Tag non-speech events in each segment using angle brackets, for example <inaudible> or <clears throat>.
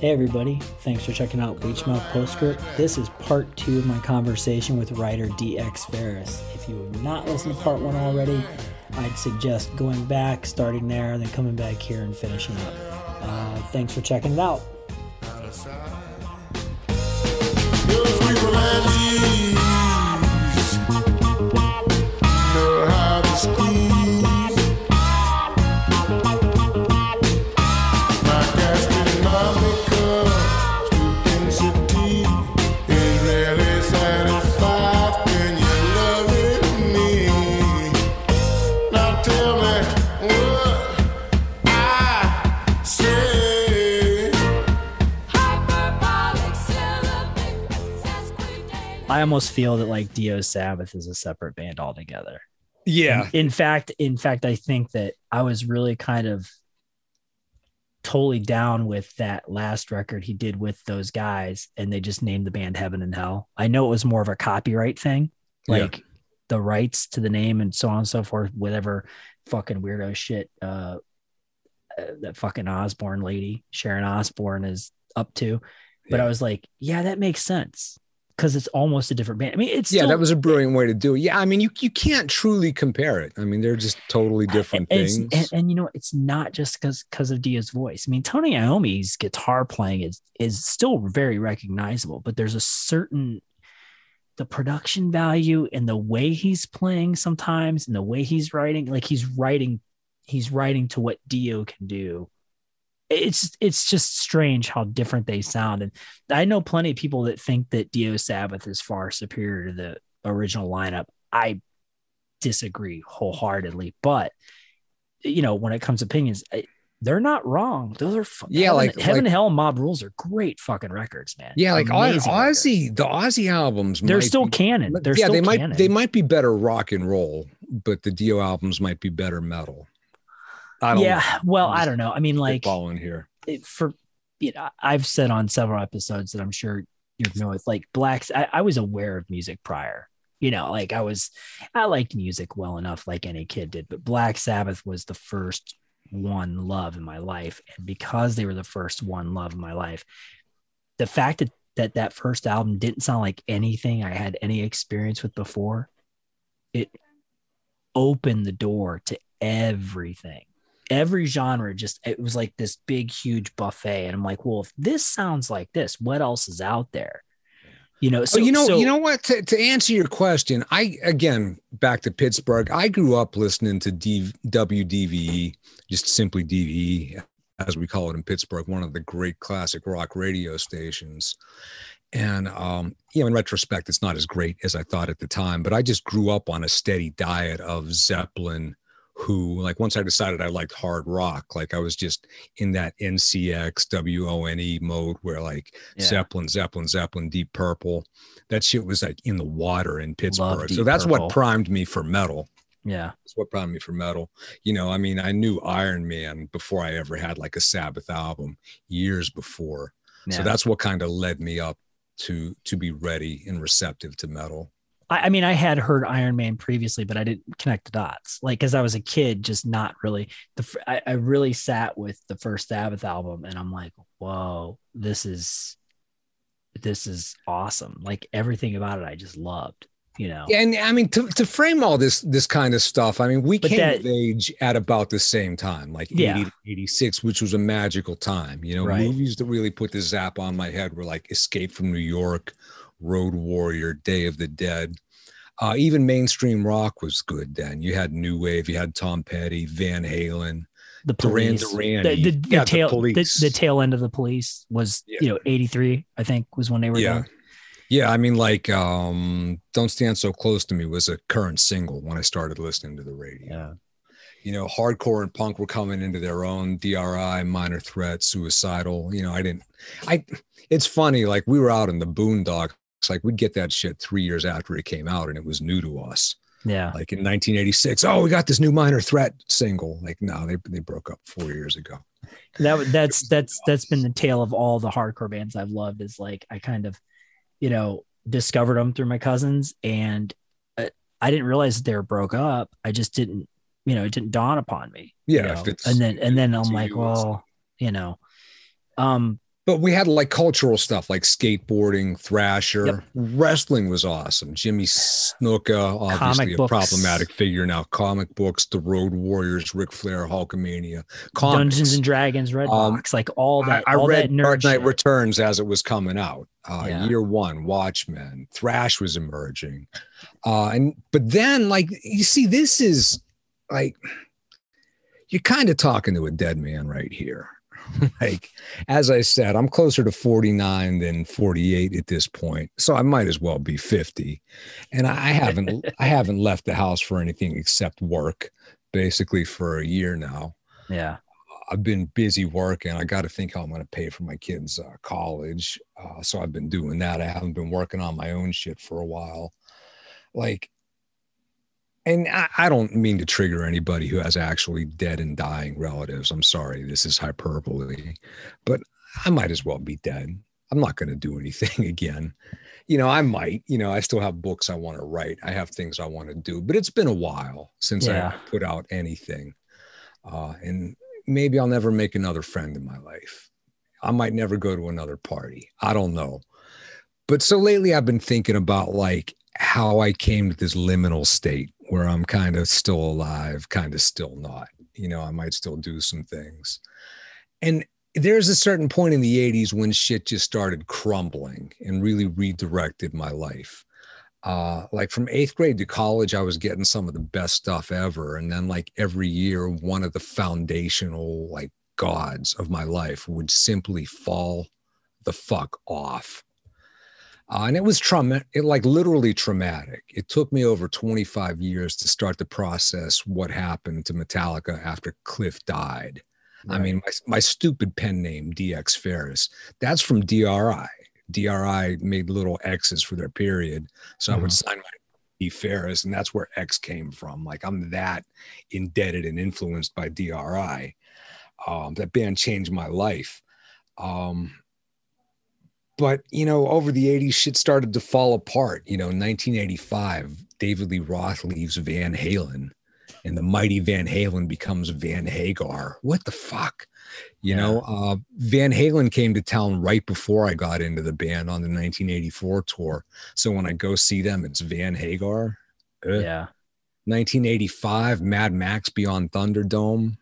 Hey everybody, thanks for checking out Leechmouth Postscript. This is part two of my conversation with writer DX Ferris. If you have not listened to part one already, I'd suggest going back, starting there, then coming back here and finishing up. Uh, thanks for checking it out. I almost feel that like Dio Sabbath is a separate band altogether. Yeah. In, in fact, in fact, I think that I was really kind of totally down with that last record he did with those guys, and they just named the band Heaven and Hell. I know it was more of a copyright thing, like yeah. the rights to the name and so on and so forth, whatever fucking weirdo shit uh, uh that fucking Osbourne lady, Sharon Osbourne is up to. But yeah. I was like, yeah, that makes sense because it's almost a different band. I mean, it's yeah, still, that was a brilliant way to do it. Yeah, I mean, you you can't truly compare it. I mean, they're just totally different things. And, and, you know, it's not just because because of Dio's voice. I mean, Tony Iommi's guitar playing is is still very recognizable, but there's a certain the production value and the way he's playing sometimes and the way he's writing, like he's writing, he's writing to what Dio can do it's it's just strange how different they sound. And I know plenty of people that think that Dio Sabbath is far superior to the original lineup. I disagree wholeheartedly, but you know, when it comes to opinions, they're not wrong. Those are yeah, like Heaven, like, Hell, and Mob Rules are great fucking records, man. Yeah, like Amazing Ozzy, records. the Ozzy albums, they're still be, canon. They're yeah, they canon. might they might be better rock and roll, but the Dio albums might be better metal. I don't yeah, know. well, I don't know. I mean, like following here it, for you know, I've said on several episodes that I'm sure you're familiar with. Like blacks, I, I was aware of music prior. You know, like I was, I liked music well enough, like any kid did. But Black Sabbath was the first one love in my life, and because they were the first one love in my life, the fact that that that first album didn't sound like anything I had any experience with before, it opened the door to everything every genre just it was like this big huge buffet. And i'm like well if this sounds like this what else is out there? You know so oh, you know so, you know what? To, to answer your question i again back to pittsburgh i grew up listening to D, wdve just simply dve as we call it in pittsburgh one of the great classic rock radio stations. And um, you know in retrospect it's not as great as i thought at the time but i just grew up on a steady diet of zeppelin who like once I decided I liked hard rock, like I was just in that NCX WONE mode where like yeah. Zeppelin, Zeppelin, Zeppelin, Deep Purple, that shit was like in the water in Pittsburgh. So that's Purple. what primed me for metal. Yeah. That's what primed me for metal. You know, I mean, I knew Iron Man before I ever had like a Sabbath album years before. Yeah. So that's what kind of led me up to to be ready and receptive to metal. I, I mean, I had heard Iron Man previously, but I didn't connect the dots. Like, as I was a kid, just not really. The I, I really sat with the first Sabbath album, and I'm like, whoa, this is this is awesome. Like everything about it, I just loved. You know. Yeah, and I mean to, to frame all this this kind of stuff. I mean, we but came that, of age at about the same time, like yeah. 80 86, which was a magical time. You know, right. movies that really put the zap on my head were like Escape from New York, Road Warrior, Day of the Dead. Uh, even mainstream rock was good then. You had new wave, you had Tom Petty, Van Halen, the police. Duran Duran. The, the, the yeah, tail, the, the, the, tail end of the police was, yeah. you know, 83, I think was when they were yeah. done. Yeah, I mean, like, um, "Don't Stand So Close to Me" was a current single when I started listening to the radio. Yeah, you know, hardcore and punk were coming into their own. DRI, Minor Threat, Suicidal. You know, I didn't. I. It's funny, like we were out in the boondocks like we'd get that shit three years after it came out and it was new to us. Yeah. Like in 1986, oh, we got this new minor threat single. Like, no, they, they broke up four years ago. That that's that's that's been the tale of all the hardcore bands I've loved. Is like I kind of, you know, discovered them through my cousins, and uh, I didn't realize they were broke up. I just didn't, you know, it didn't dawn upon me. Yeah, you know? and then and then I'm like, well, you know, um, but we had like cultural stuff like skateboarding, Thrasher, Yep. wrestling was awesome. Jimmy Snuka, obviously a problematic figure now. Comic books, The Road Warriors, Ric Flair, Hulkamania, comics. Dungeons and Dragons, Red Um, Box, like all that. I, I all read that nerd Dark Knight shit. Returns as it was coming out. Uh, Yeah. Year one, Watchmen, Thrash was emerging, uh, and but then like you see, this is like you're kind of talking to a dead man right here. <laughs> like as I said, I'm closer to 49 than 48 at this point, so I might as well be 50, and I haven't I <laughs> haven't left the house for anything except work, basically for a year now. yeah. I've been busy working. I got to think how I'm going to pay for my kids' uh, college. Uh, so I've been doing that. I haven't been working on my own shit for a while. Like, and I, I don't mean to trigger anybody who has actually dead and dying relatives. I'm sorry, this is hyperbole, but I might as well be dead. I'm not going to do anything <laughs> again. You know, I might, you know, I still have books I want to write. I have things I want to do, but it's been a while since Yeah. I put out anything. Uh, and maybe I'll never make another friend in my life. I might never go to another party. I don't know. But so lately I've been thinking about like how I came to this liminal state where I'm kind of still alive, kind of still not. You know, I might still do some things. And there's a certain point in the 80s when shit just started crumbling and really redirected my life uh like from eighth grade to college i was getting some of the best stuff ever and then like every year one of the foundational like gods of my life would simply fall the fuck off uh, and it was trauma it like literally traumatic it took me over 25 years to start to process what happened to metallica after cliff died I mean, my, my stupid pen name, DX Ferris, that's from DRI. DRI made little X's for their period. So I would sign my D Ferris, and that's where X came from. Like I'm that indebted and influenced by DRI. Um, that band changed my life. Um, but you know, over the 80s, shit started to fall apart. You know, 1985, David Lee Roth leaves Van Halen and the mighty Van Halen becomes Van Hagar. What the fuck? You Yeah. know, uh, Van Halen came to town right before I got into the band on the 1984 tour. So when I go see them, it's Van Hagar. Eh. Yeah. 1985, Mad Max Beyond Thunderdome.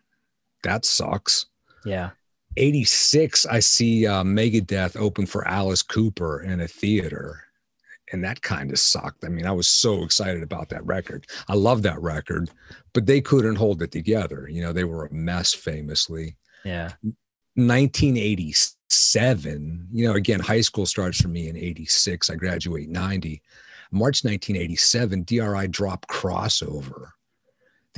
That sucks. Yeah. 86, I see uh, Megadeth open for Alice Cooper in a theater. And that kind of sucked. I mean, I was so excited about that record. I love that record, but they couldn't hold it together. You know, they were a mess famously. Yeah. 1987, you know, again, high school starts for me in 86. I graduate 90. March 1987, DRI dropped Crossover.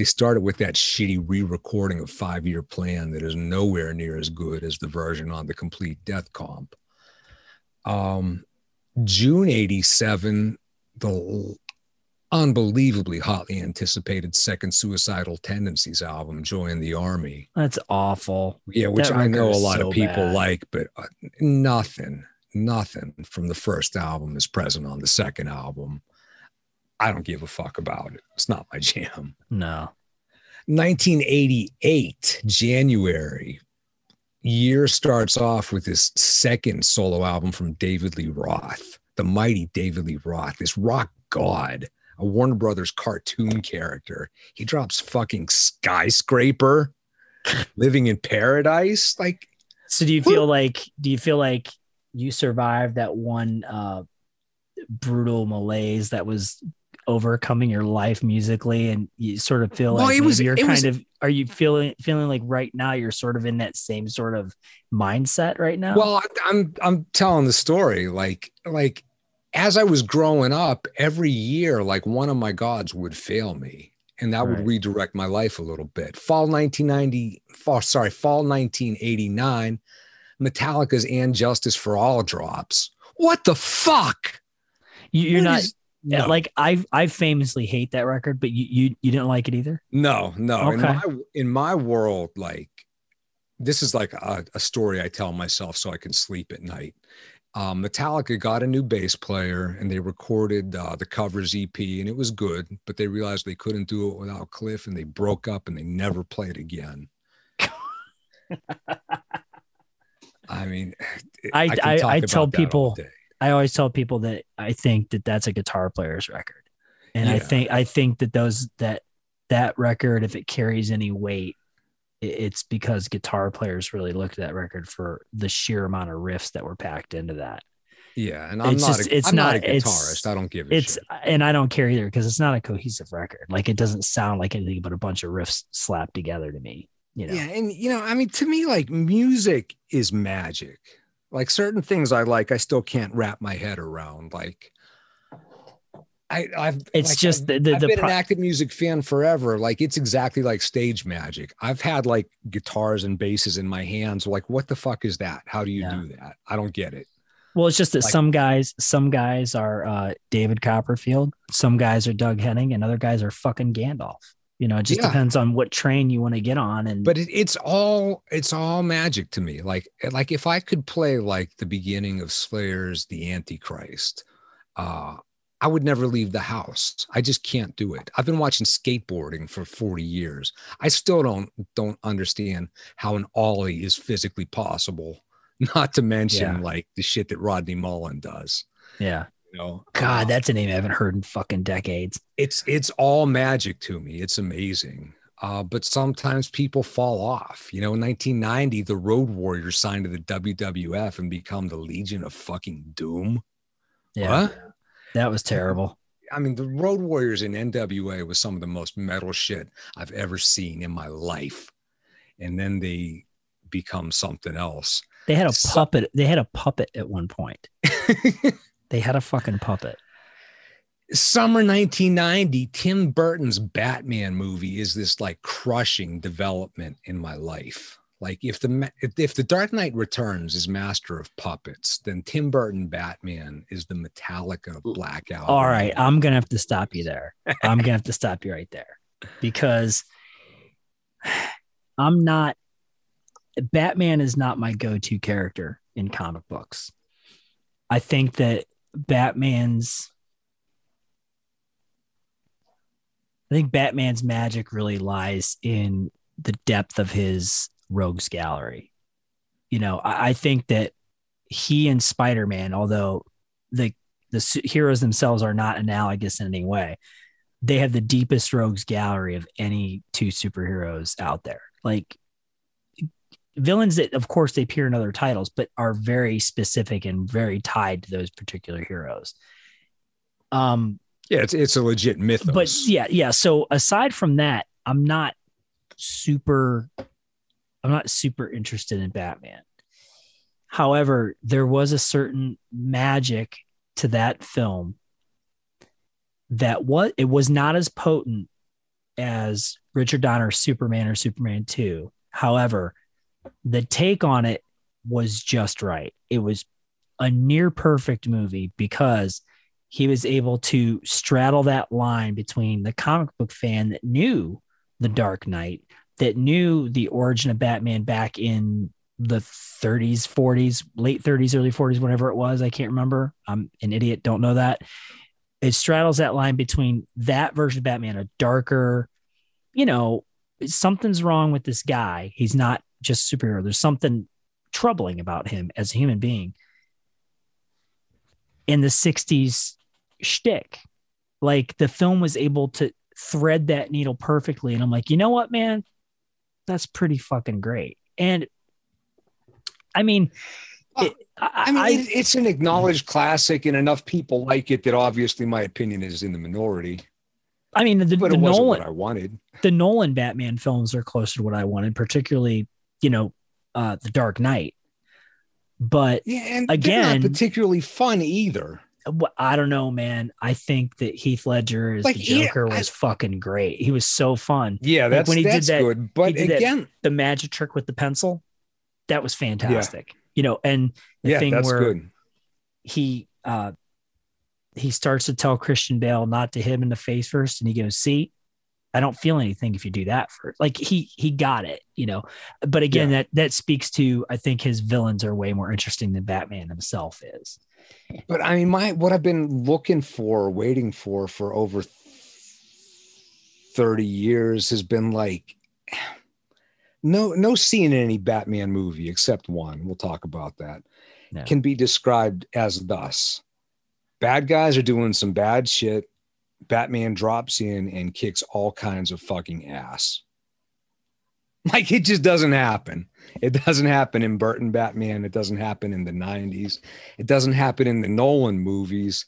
They started with that shitty re recording of Five Year Plan that is nowhere near as good as the version on the complete Death Comp. Um, June 87, the unbelievably hotly anticipated second Suicidal Tendencies album, Join the Army. That's awful. Yeah, which That I know a lot so of people bad. like, but uh, nothing, nothing from the first album is present on the second album. I don't give a fuck about it. It's not my <laughs> jam. No. 1988, January, year starts off with this second solo album from David Lee Roth, the mighty David Lee Roth, this rock god, a Warner Brothers cartoon character. He drops fucking skyscraper, <laughs> living in paradise. Like, So do you feel like do you feel like you survived that one uh brutal malaise that was overcoming your life musically and you sort of feel Well, like it was- you're it kind was- of are you feeling feeling like right now you're sort of in that same sort of mindset right now? Well, I'm I'm telling the story like like as I was growing up, every year like one of my gods would fail me, and that would redirect my life a little bit. Fall 1990, fall sorry, fall 1989, Metallica's "And Justice for All" drops. What the fuck? you, you're What not is- no, like I I famously hate that record, but you you, you didn't like it either. no, no. In my in my world, like this is like a, a story I tell myself so I can sleep at night. Um, Metallica got a new bass player and they recorded uh, the covers EP and it was good, but they realized they couldn't do it without Cliff and they broke up and they never played again. I <laughs> I mean, I can I, I tell people. I always tell people that I think that that's a guitar player's record, and I think I think that those that that record, if it carries any weight, it's because guitar players really looked at that record for the sheer amount of riffs that were packed into that. Yeah, and I'm It's not. just- a, it's I'm not, not- a guitarist. I don't give a It's shit. and I don't care either because it's not a cohesive record. Like it doesn't sound like anything but a bunch of riffs slapped together to me. You know, Yeah, and you know, I mean, to me, like music is magic. Like certain things I like, I still can't wrap my head around. Like, I, I've. it's like, just I've, the the, I've the been pro- an active music fan forever. Like, it's exactly like stage magic. I've had like guitars and basses in my hands. Like, what the fuck is that? How do you Yeah. do that? I don't get it. Well, it's just that Like- some guys, some guys are uh, David Copperfield, some guys are Doug Henning, and other guys are fucking Gandalf. You know, it just Yeah. depends on what train you want to get on. And but it, it's all it's all magic to me like like if i could play like the beginning of slayer's the antichrist uh i would never leave the house i just can't do it i've been watching skateboarding for 40 years i still don't don't understand how an ollie is physically possible <laughs> not to mention Yeah. like the shit that rodney mullen does yeah, you know God, Uh, that's a name I haven't heard in fucking decades. it's it's all magic to me. It's amazing. Uh, but sometimes people fall off. You know, in 1990, the Road Warriors signed to the WWF and become the Legion of fucking Doom. Yeah, What? that was terrible. I mean, the Road Warriors in NWA was some of the most metal shit I've ever seen in my life. And then they become something else. They had a So- puppet. They had a puppet at one point. <laughs> They had a fucking puppet. Summer 1990, Tim Burton's Batman movie is this like crushing development in my life. Like if the if, if the Dark Knight Returns is master of puppets, then Tim Burton Batman is the Metallica blackout. All right, I'm gonna have to stop you there. I'm gonna have to stop you right there because I'm not. Batman is not my go-to character in comic books. I think that Batman's. I think Batman's magic really lies in the depth of his rogues gallery. You know, I, I think that he and Spider-Man, although the the heroes themselves are not analogous in any way. They have the deepest rogues gallery of any two superheroes out there. Like villains that, of course, they appear in other titles, but are very specific and very tied to those particular heroes. Um, Yeah, it's it's a legit myth but yeah, yeah. So aside from that, I'm not super. I'm not super interested in Batman. However, there was a certain magic to that film that what it was not as potent as Richard Donner's Superman or Superman 2. However, the take on it was just right. It was a near perfect movie because he was able to straddle that line between the comic book fan that knew the Dark Knight, that knew the origin of Batman back in the 30s, 40s, late 30s, early 40s, whatever it was. I can't remember. I'm an idiot, don't know that. It straddles that line between that version of Batman, a darker, you know, something's wrong with this guy. He's not just superhero. There's something troubling about him as a human being. In the 60s shtick. Like the film was able to thread that needle perfectly. And I'm like, you know what, man? That's pretty fucking great. And I mean, it, I, mean, I- it, it's an acknowledged classic, and enough people like it that obviously my opinion is in the minority. I mean, the, But the Nolan, what I wanted. the Nolan Batman films are closer to what I wanted, particularly, you know, uh, The Dark Knight. But Yeah, and Again- not particularly fun either. I don't know, man. I think that Heath Ledger as Like, the yeah, Joker I- was fucking great. He was so fun. Yeah, that's when he did that- good. But did that- again, The magic trick with the pencil, that was fantastic. You know, and the yeah, thing that's where good. he uh he starts to tell Christian Bale not to hit him in the face first, and he goes, "See, I don't feel anything if you do that for Like he he got it, you know. But again, that that speaks to I think his villains are way more interesting than Batman himself is. But I mean, my what I've been looking for, waiting for for over 30 years has been like <sighs> no no scene in any Batman movie except one. We'll talk about that. No. Can be described as thus: bad guys are doing some bad shit. Batman drops in and kicks all kinds of fucking ass. Like it just doesn't happen. It doesn't happen in Burton Batman. It doesn't happen in the 90s. It doesn't happen in the Nolan movies.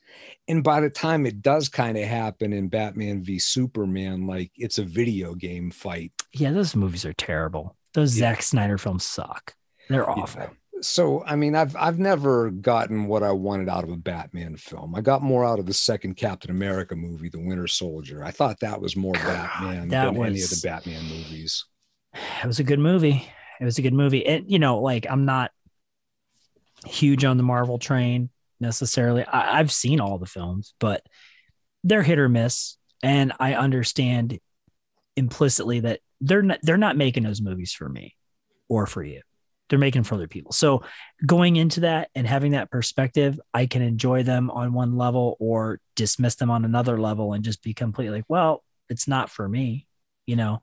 And by the time it does kind of happen in Batman v Superman, like it's a video game fight. Yeah, those movies are terrible. Those Yeah. Zack Snyder films suck. They're awful. Yeah. So I mean, I've I've never gotten what I wanted out of a Batman film. I got more out of the second Captain America movie, The Winter Soldier. I thought that was more Batman that than any of the Batman movies. It was a good movie. It was a good movie. And you know, like I'm not huge on the Marvel train necessarily. I, I've seen all the films, but they're hit or miss. And I understand implicitly that they're not they're not making those movies for me or for you. They're making for other people. So going into that and having that perspective, I can enjoy them on one level or dismiss them on another level and just be completely like, well, it's not for me, you know.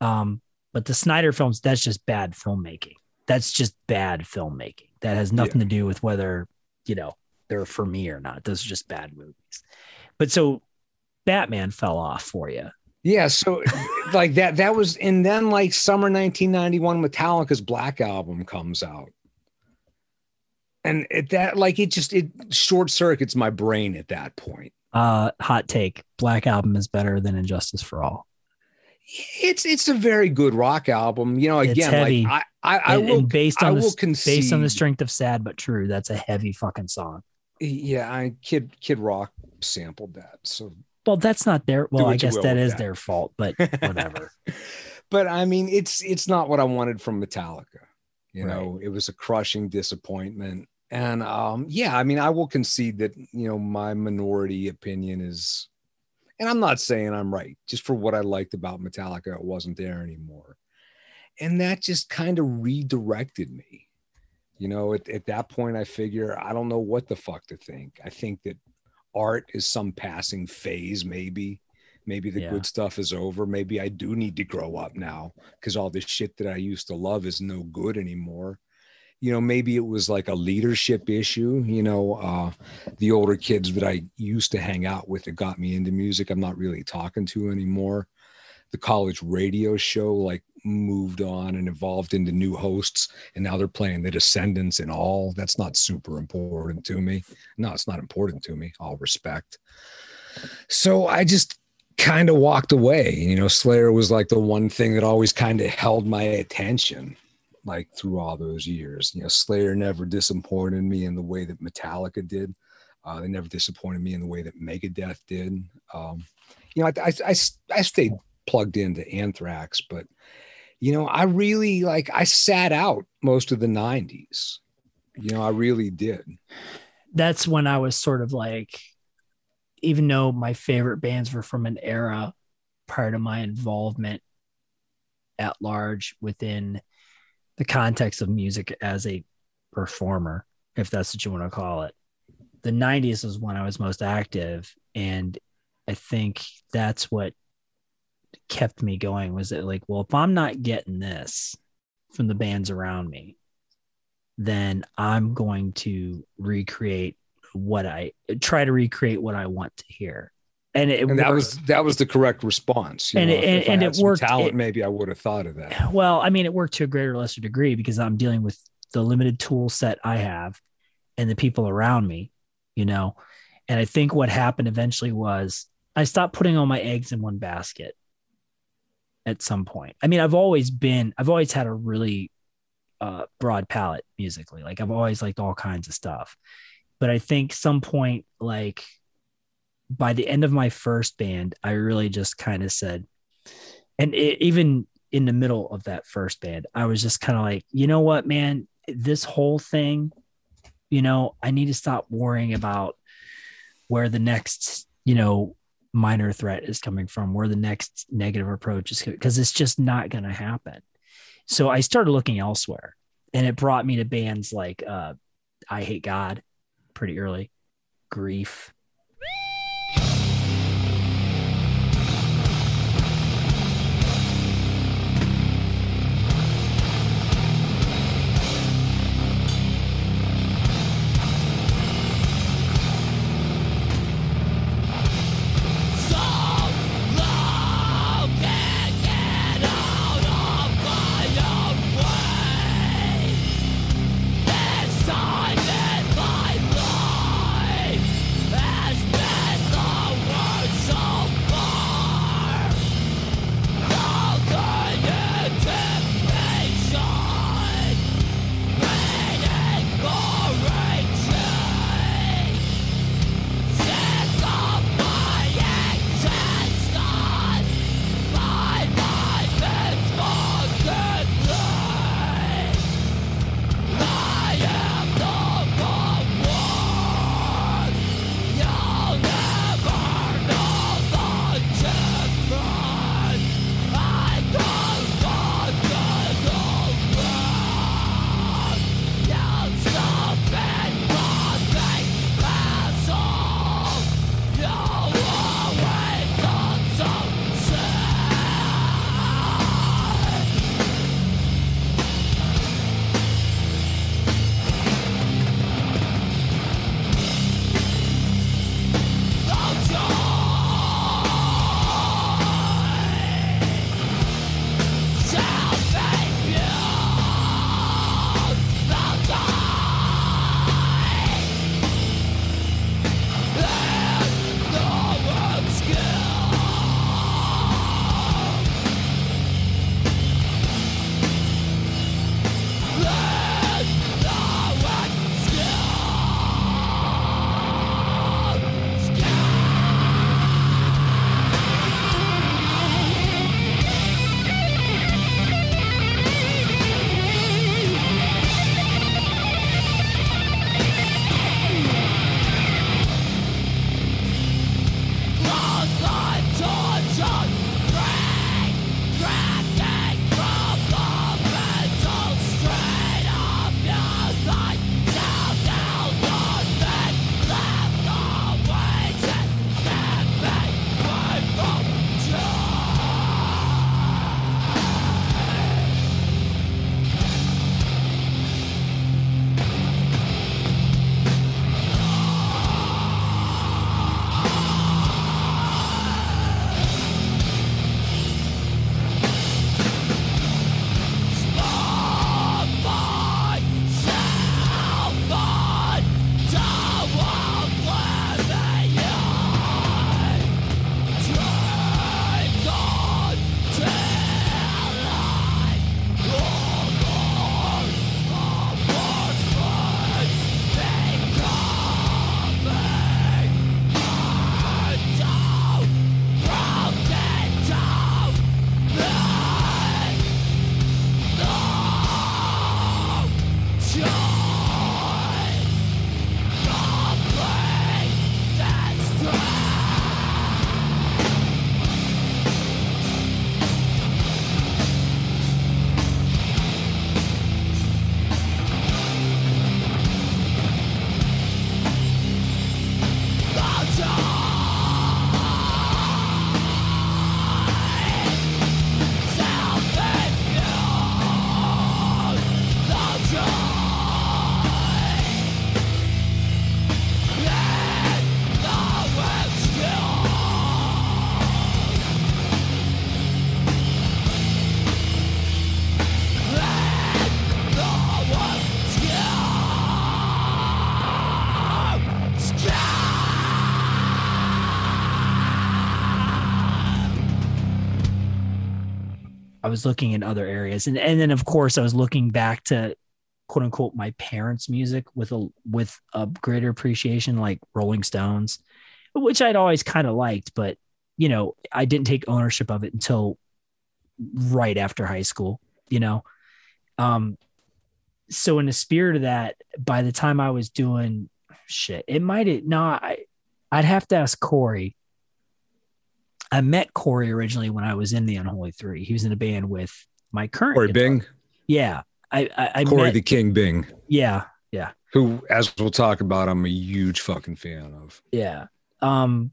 Um, but the Snyder films, that's just bad filmmaking. That's just bad filmmaking. That has nothing to do with whether, you know, they're for me or not. Those are just bad movies. But so Batman fell off for you. Yeah, so <laughs> like that that was and then like summer 1991 Metallica's Black album comes out. And it, that like it just it short circuits my brain at that point. Uh hot take. Black Album is better than And Justice for All. It's it's a very good rock album. You know, again, like I I, I and, will and based on the, will s- concede based on the strength of sad but true, that's a heavy fucking song. Yeah, I Kid Kid Rock sampled that. So Well, that's not their well, I guess that is that. their fault, but <laughs> whatever. but I mean, it's it's not what I wanted from Metallica. You Right. know, it was a crushing disappointment. And um, yeah, I mean, I will concede that you know my minority opinion is, and I'm not saying I'm right. Just for what I liked about Metallica, it wasn't there anymore, and that just kind of redirected me. You know, at, at that point, I figure I don't know what the fuck to think. I think that art is some passing phase, maybe. Maybe the Yeah. good stuff is over. Maybe I do need to grow up now because all this shit that I used to love is no good anymore. You know, maybe it was like a leadership issue. You know, uh, the older kids that I used to hang out with that got me into music, I'm not really talking to anymore. The college radio show like moved on and evolved into new hosts, and now they're playing The Descendents and all. That's not super important to me. No, it's not important to me. All respect. So I just kind of walked away. You know, Slayer was like the one thing that always kind of held my attention, like through all those years. You know, Slayer never disappointed me in the way that Metallica did. Uh, they never disappointed me in the way that Megadeth did. Um, you know, I, I, I, I stayed plugged into Anthrax, but you know, I really like I sat out most of the '90s. You know, I really did. that's when I was sort of like, even though my favorite bands were from an era prior to my involvement at large within the context of music as a performer, if that's what you want to call it. The 90s was when I was most active. And I think that's what kept me going was that like, well, if I'm not getting this from the bands around me, then I'm going to recreate what I try to recreate what I want to hear. And it And that worked. was that was the correct response. You And know, it- if, if and it worked- Talent, it- maybe I would have thought of that. well, I mean, it worked to a greater or lesser degree because I'm dealing with the limited tool set I have and the people around me, you know. And I think what happened eventually was I stopped putting all my eggs in one basket at some point. I mean, I've always been, I've always had a really uh, broad palette musically. Like I've always liked all kinds of stuff. But I think some point, like by the end of my first band, I really just kind of said, and it, even in the middle of that first band, I was just kind of like, you know what, man, this whole thing, you know, I need to stop worrying about where the next, you know, minor threat is coming from, where the next negative approach is, because it's just not going to happen. So I started looking elsewhere, and it brought me to bands like uh, I Hate God pretty early, Grief, I was looking in other areas, and and then of course I was looking back to quote unquote my parents' music with a with a greater appreciation, like Rolling Stones, which I'd always kind of liked, but you know I didn't take ownership of it until right after high school. You know, um, so in the spirit of that, by the time I was doing shit, it might not. I, I'd have to ask Corey. I met Corey originally when I was in the Unholy Three. He was in a band with my current Corey guitar. Bing, Yeah, I, I, I Corey met, the King Bing, yeah, yeah, who, as we'll talk about, I'm a huge fucking fan of. yeah. Um,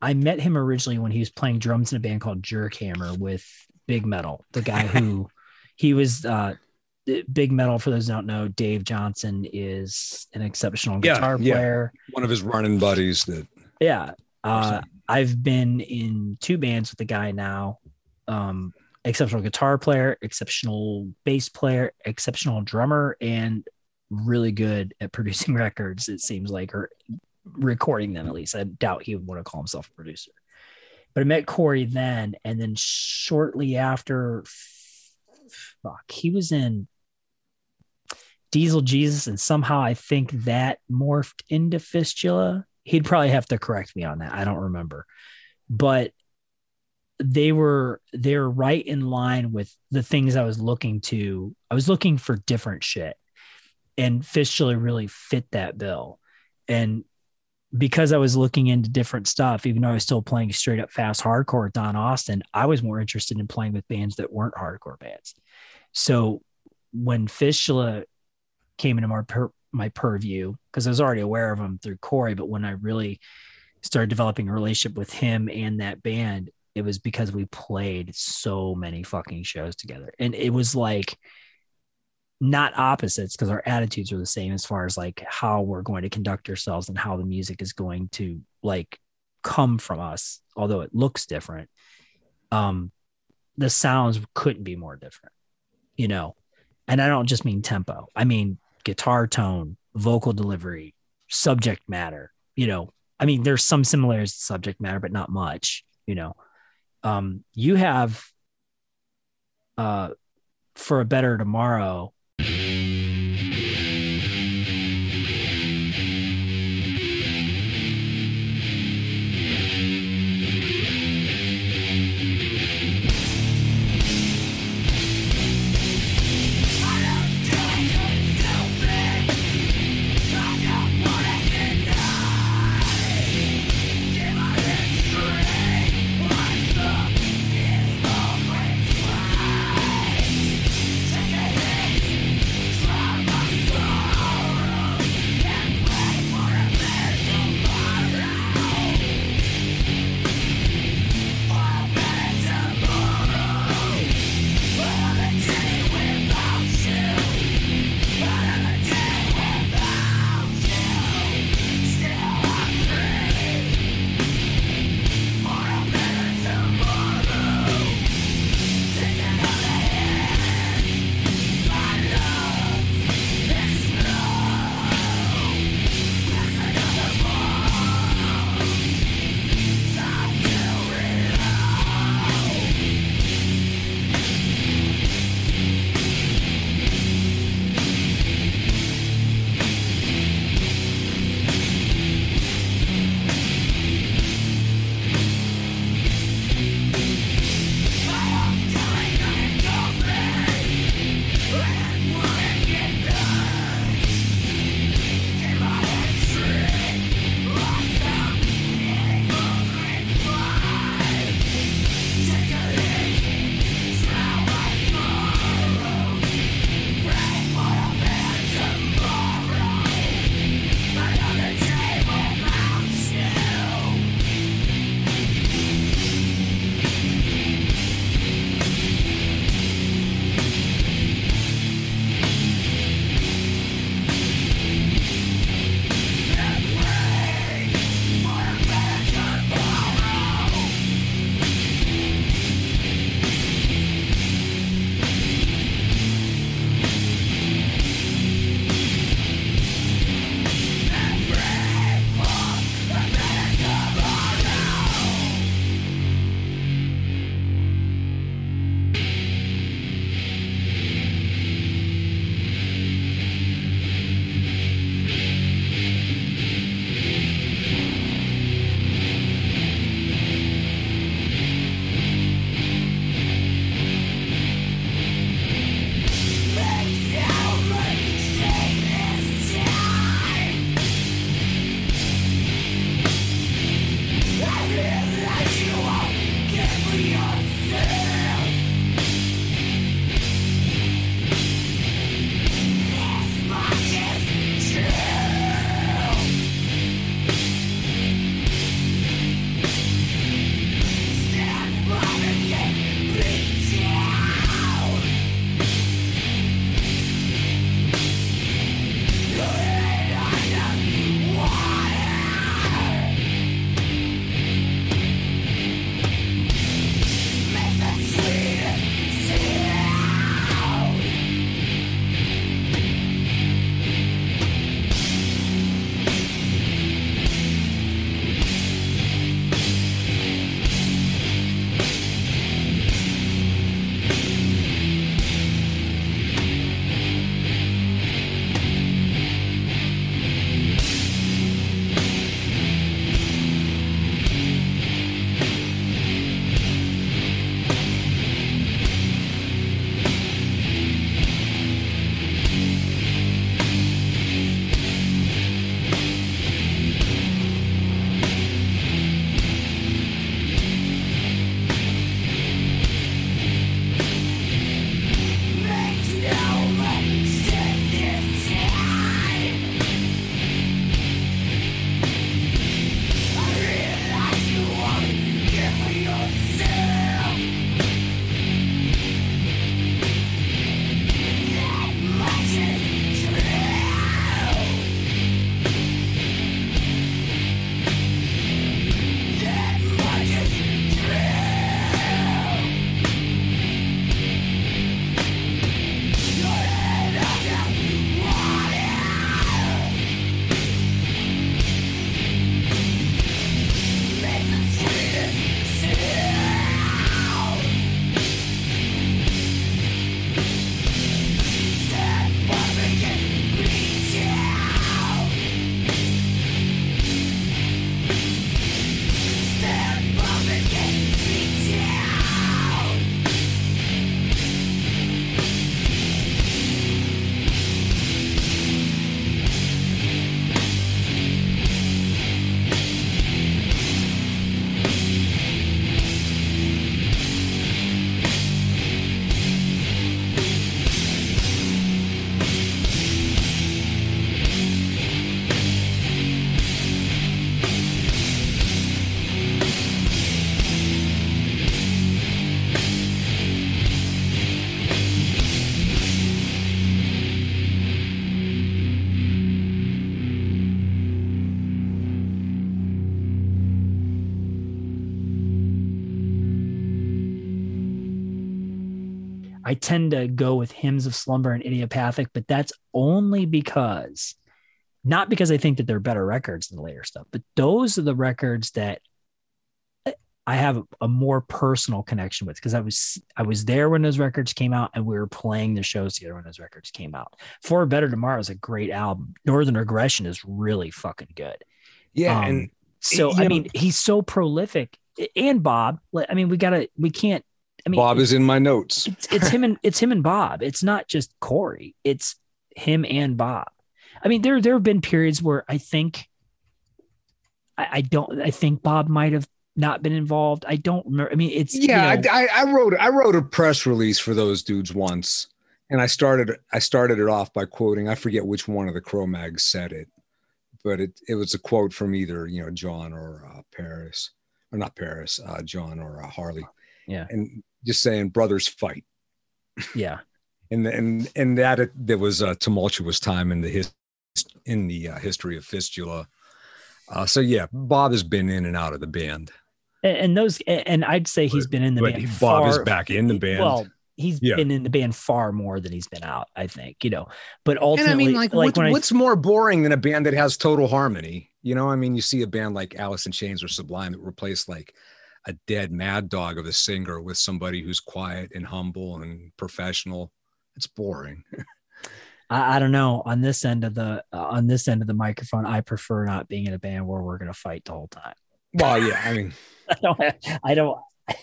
I met him originally when he was playing drums in a band called Jerkhammer with Big Metal, the guy who <laughs> he was. uh Big Metal, for those who don't know, Dave Johnson is an exceptional Yeah, guitar yeah. player. One of his running buddies that Yeah. Uh, I've been in two bands with the guy now. Um, exceptional guitar player, exceptional bass player, exceptional drummer, and really good at producing <laughs> records, it seems like, or recording them at least. I doubt he would want to call himself a producer. But I met Corey then, and then shortly after, fuck, he was in Diesel Jesus, and somehow I think that morphed into Fistula. He'd probably have to correct me on that. I don't remember, but they were they're right in line with the things I was looking to. I was looking for different shit, and Fistula really fit that bill. And because I was looking into different stuff, even though I was still playing straight up fast hardcore with Don Austin, I was more interested in playing with bands that weren't hardcore bands. So when Fistula came into my per, my purview, because I was already aware of him through Corey, but when I really started developing a relationship with him and that band, it was because we played so many fucking shows together. And it was like not opposites because our attitudes are the same as far as like how we're going to conduct ourselves and how the music is going to like come from us, although it looks different. Um, the sounds couldn't be more different, you know. And I don't just mean tempo. I mean guitar tone, vocal delivery, subject matter, you know. I mean, there's some similarities to subject matter, but not much, you know. Um, you have uh for a better tomorrow I tend to go with Hymns of Slumber and Idiopathic, but that's only because, not because I think that they're better records than the later stuff, but those are the records that I have a more personal connection with because I was I was there when those records came out and we were playing the shows together when those records came out. For Better Tomorrow is a great album. Northern Regression is really fucking good. Yeah, um, and so I mean he's so prolific. And Bob, I mean we gotta we can't. I mean Bob is in my notes. It's, it's him and it's him and Bob. It's not just Corey. It's him and Bob. I mean there there have been periods where I think I, I don't I think Bob might have not been involved. I don't remember. I mean, it's yeah. You know, I, I wrote I wrote a press release for those dudes once, and I started I started it off by quoting. I forget which one of the Cro-Mags said it, but it it was a quote from either you know John or uh, Paris, or not Paris, uh, John or uh, Harley. Yeah, and just saying brothers fight. Yeah, <laughs> and and and that it, there was a tumultuous time in the his in the uh, history of Fistula. Uh, so yeah, Bob has been in and out of the band and those and I'd say he's been in the but band. Bob far, is back in the band. Well, he's yeah. been in the band far more than he's been out. I think you know, but ultimately, and I mean, like, like what, what's I, more boring than a band that has total harmony? You know, I mean, you see a band like Alice in Chains or Sublime that replace like a dead mad dog of a singer with somebody who's quiet and humble and professional. It's boring. <laughs> I, I, don't know. On this end of the uh, on this end of the microphone, I prefer not being in a band where we're going to fight the whole time. Well, yeah, I mean, <laughs> I don't. I don't. <laughs>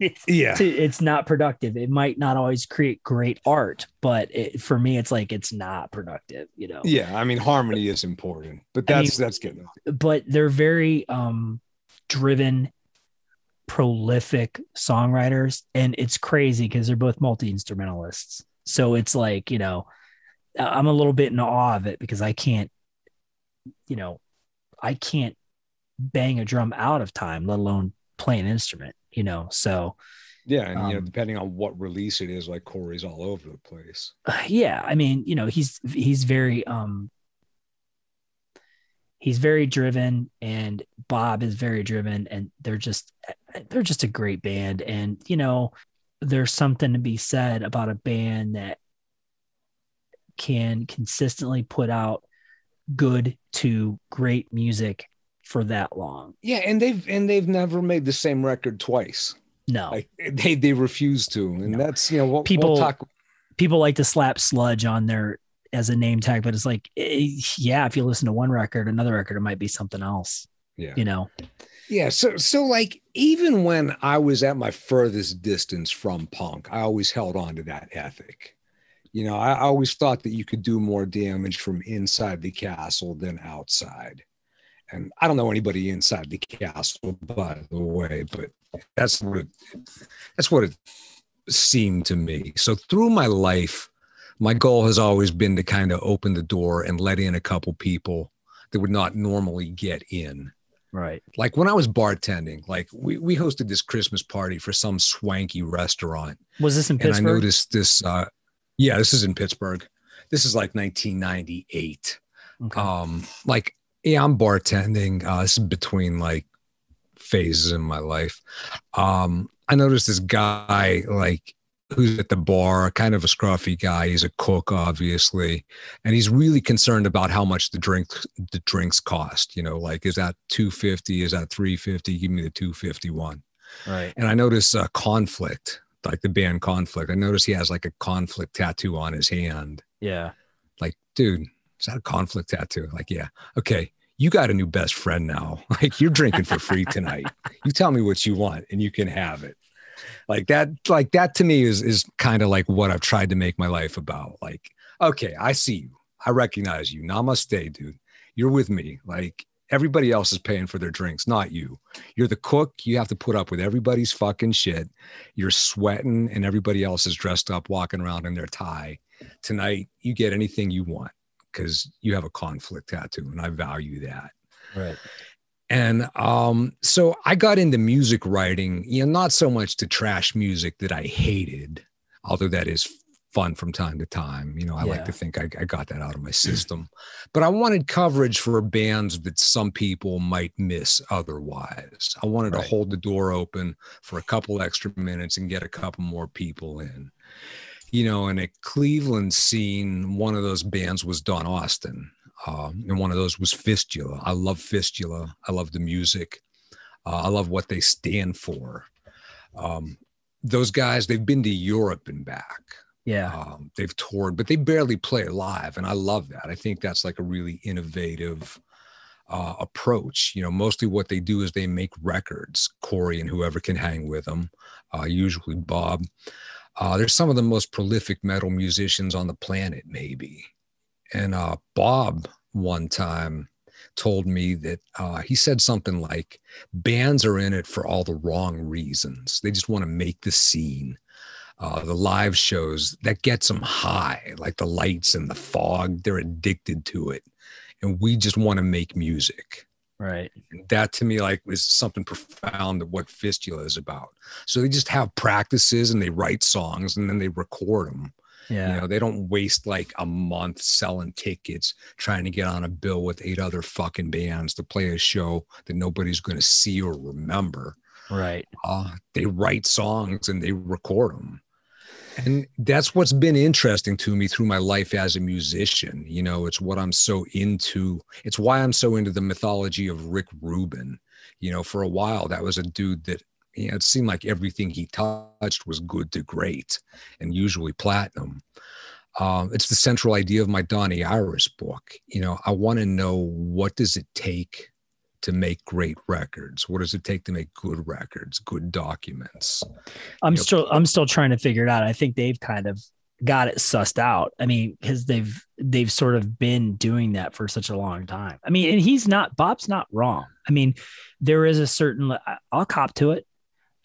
It's, yeah, it's not productive. It might not always create great art, but it, for me, it's like it's not productive. You know. Yeah, I mean, harmony is important, but that's I mean, that's good. But they're very um driven, prolific songwriters, and it's crazy because they're both multi instrumentalists. So it's like you know, I'm a little bit in awe of it because I can't, you know, I can't bang a drum out of time, let alone play an instrument, you know? So, yeah. And, um, you know, um, depending on what release it is, like Corey's all over the place. Yeah. I mean, you know, he's, he's very, um, he's very driven and Bob is very driven and they're just, they're just a great band. And, you know, there's something to be said about a band that can consistently put out good to great music for that long. Yeah, and they've and they've never made the same record twice. No, like they they refuse to, and no. that's you know what people we'll talk. People like to slap sludge on their as a name tag, but it's like, eh, yeah, if you listen to one record, another record, it might be something else. Yeah, you know. Yeah, so so like even when I was at my furthest distance from punk, I always held on to that ethic. You know, I always thought that you could do more damage from inside the castle than outside and I don't know anybody inside the castle, by the way, but that's what it, that's what it seemed to me. So through my life, my goal has always been to kind of open the door and let in a couple people that would not normally get in. Right. Like when I was bartending, like we, we hosted this Christmas party for some swanky restaurant. Was this in Pittsburgh? And I noticed this. Uh, yeah, this is in Pittsburgh. This is like 1998. Okay. Um, like yeah, I'm bartending. Uh, this is between like phases in my life. Um, I noticed this guy like who's at the bar, kind of a scruffy guy. He's a cook, obviously, and he's really concerned about how much the drink the drinks cost. You know, like is that two fifty? Is that three fifty? Give me the two fifty one. Right. And I notice a conflict, like the band Conflict. I notice he has like a conflict tattoo on his hand. Yeah. Like, dude, is that a conflict tattoo? Like, yeah. Okay. You got a new best friend now. <laughs> Like you're drinking for free tonight. <laughs> you tell me what you want and you can have it. Like that, like that to me is is kind of like what I've tried to make my life about. Like, okay, I see you. I recognize you. Namaste, dude. You're with me. Like everybody else is paying for their drinks, not you. You're the cook. You have to put up with everybody's fucking shit. You're sweating and everybody else is dressed up, walking around in their tie. Tonight, you get anything you want because you have a conflict tattoo and I value that. Right. And um, so I got into music writing, you know, not so much to trash music that I hated, although that is fun from time to time. You know, I yeah. like to think I, I, got that out of my system. but I wanted coverage for bands that some people might miss otherwise. I wanted right. to hold the door open for a couple extra minutes and get a couple more people in. you know, in a Cleveland scene, one of those bands was Don Austin. Um, and one of those was Fistula. I love Fistula. I love the music. Uh, I love what they stand for. Um, those guys, they've been to Europe and back. Yeah. Um, they've toured, but they barely play live. And I love that. I think that's like a really innovative uh, approach. You know, mostly what they do is they make records, Corey and whoever can hang with them, uh, usually Bob. Uh, they're some of the most prolific metal musicians on the planet, maybe. And uh, Bob one time told me that uh, he said something like, bands are in it for all the wrong reasons. They just want to make the scene. Uh, the live shows that gets them high, like the lights and the fog, they're addicted to it. And we just want to make music. Right. That to me, like, is something profound of what Fistula is about. So they just have practices and they write songs and then they record them. Yeah. You know, they don't waste like a month selling tickets trying to get on a bill with eight other fucking bands to play a show that nobody's going to see or remember. right. Uh, they write songs and they record them. And that's what's been interesting to me through my life as a musician. You know, it's what I'm so into. It's why I'm so into the mythology of Rick Rubin. You know, for a while, that was a dude that you know, it seemed like everything he touched was good to great and usually platinum. Um, it's the central idea of my Donnie Iris book. You know, I want to know what does it take to make great records? What does it take to make good records, good documents? I'm you know, still I'm still trying to figure it out. I think they've kind of got it sussed out. I mean, because they've they've sort of been doing that for such a long time. I mean, and he's not Bob's not wrong. I mean, there is a certain I'll cop to it.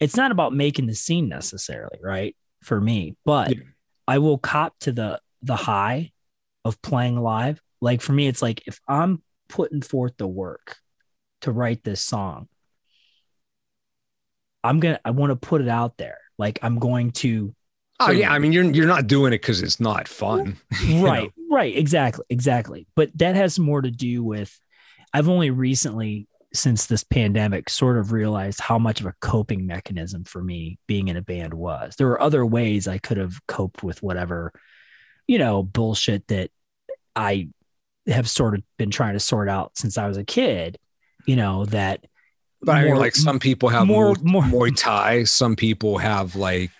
It's not about making the scene necessarily, right? For me, but Yeah. I will cop to the the high of playing live. Like for me, it's like if I'm putting forth the work to write this song, I'm gonna I want to put it out there. Like I'm going to Oh yeah, I mean you're you're not doing it because it's not fun. <laughs> right right exactly exactly but that has more to do with i've only recently since this pandemic sort of realized how much of a coping mechanism for me being in a band was there were other ways i could have coped with whatever you know bullshit that i have sort of been trying to sort out since i was a kid you know that But I mean, more- like some people have more- more, Muay <laughs> Thai, some people have like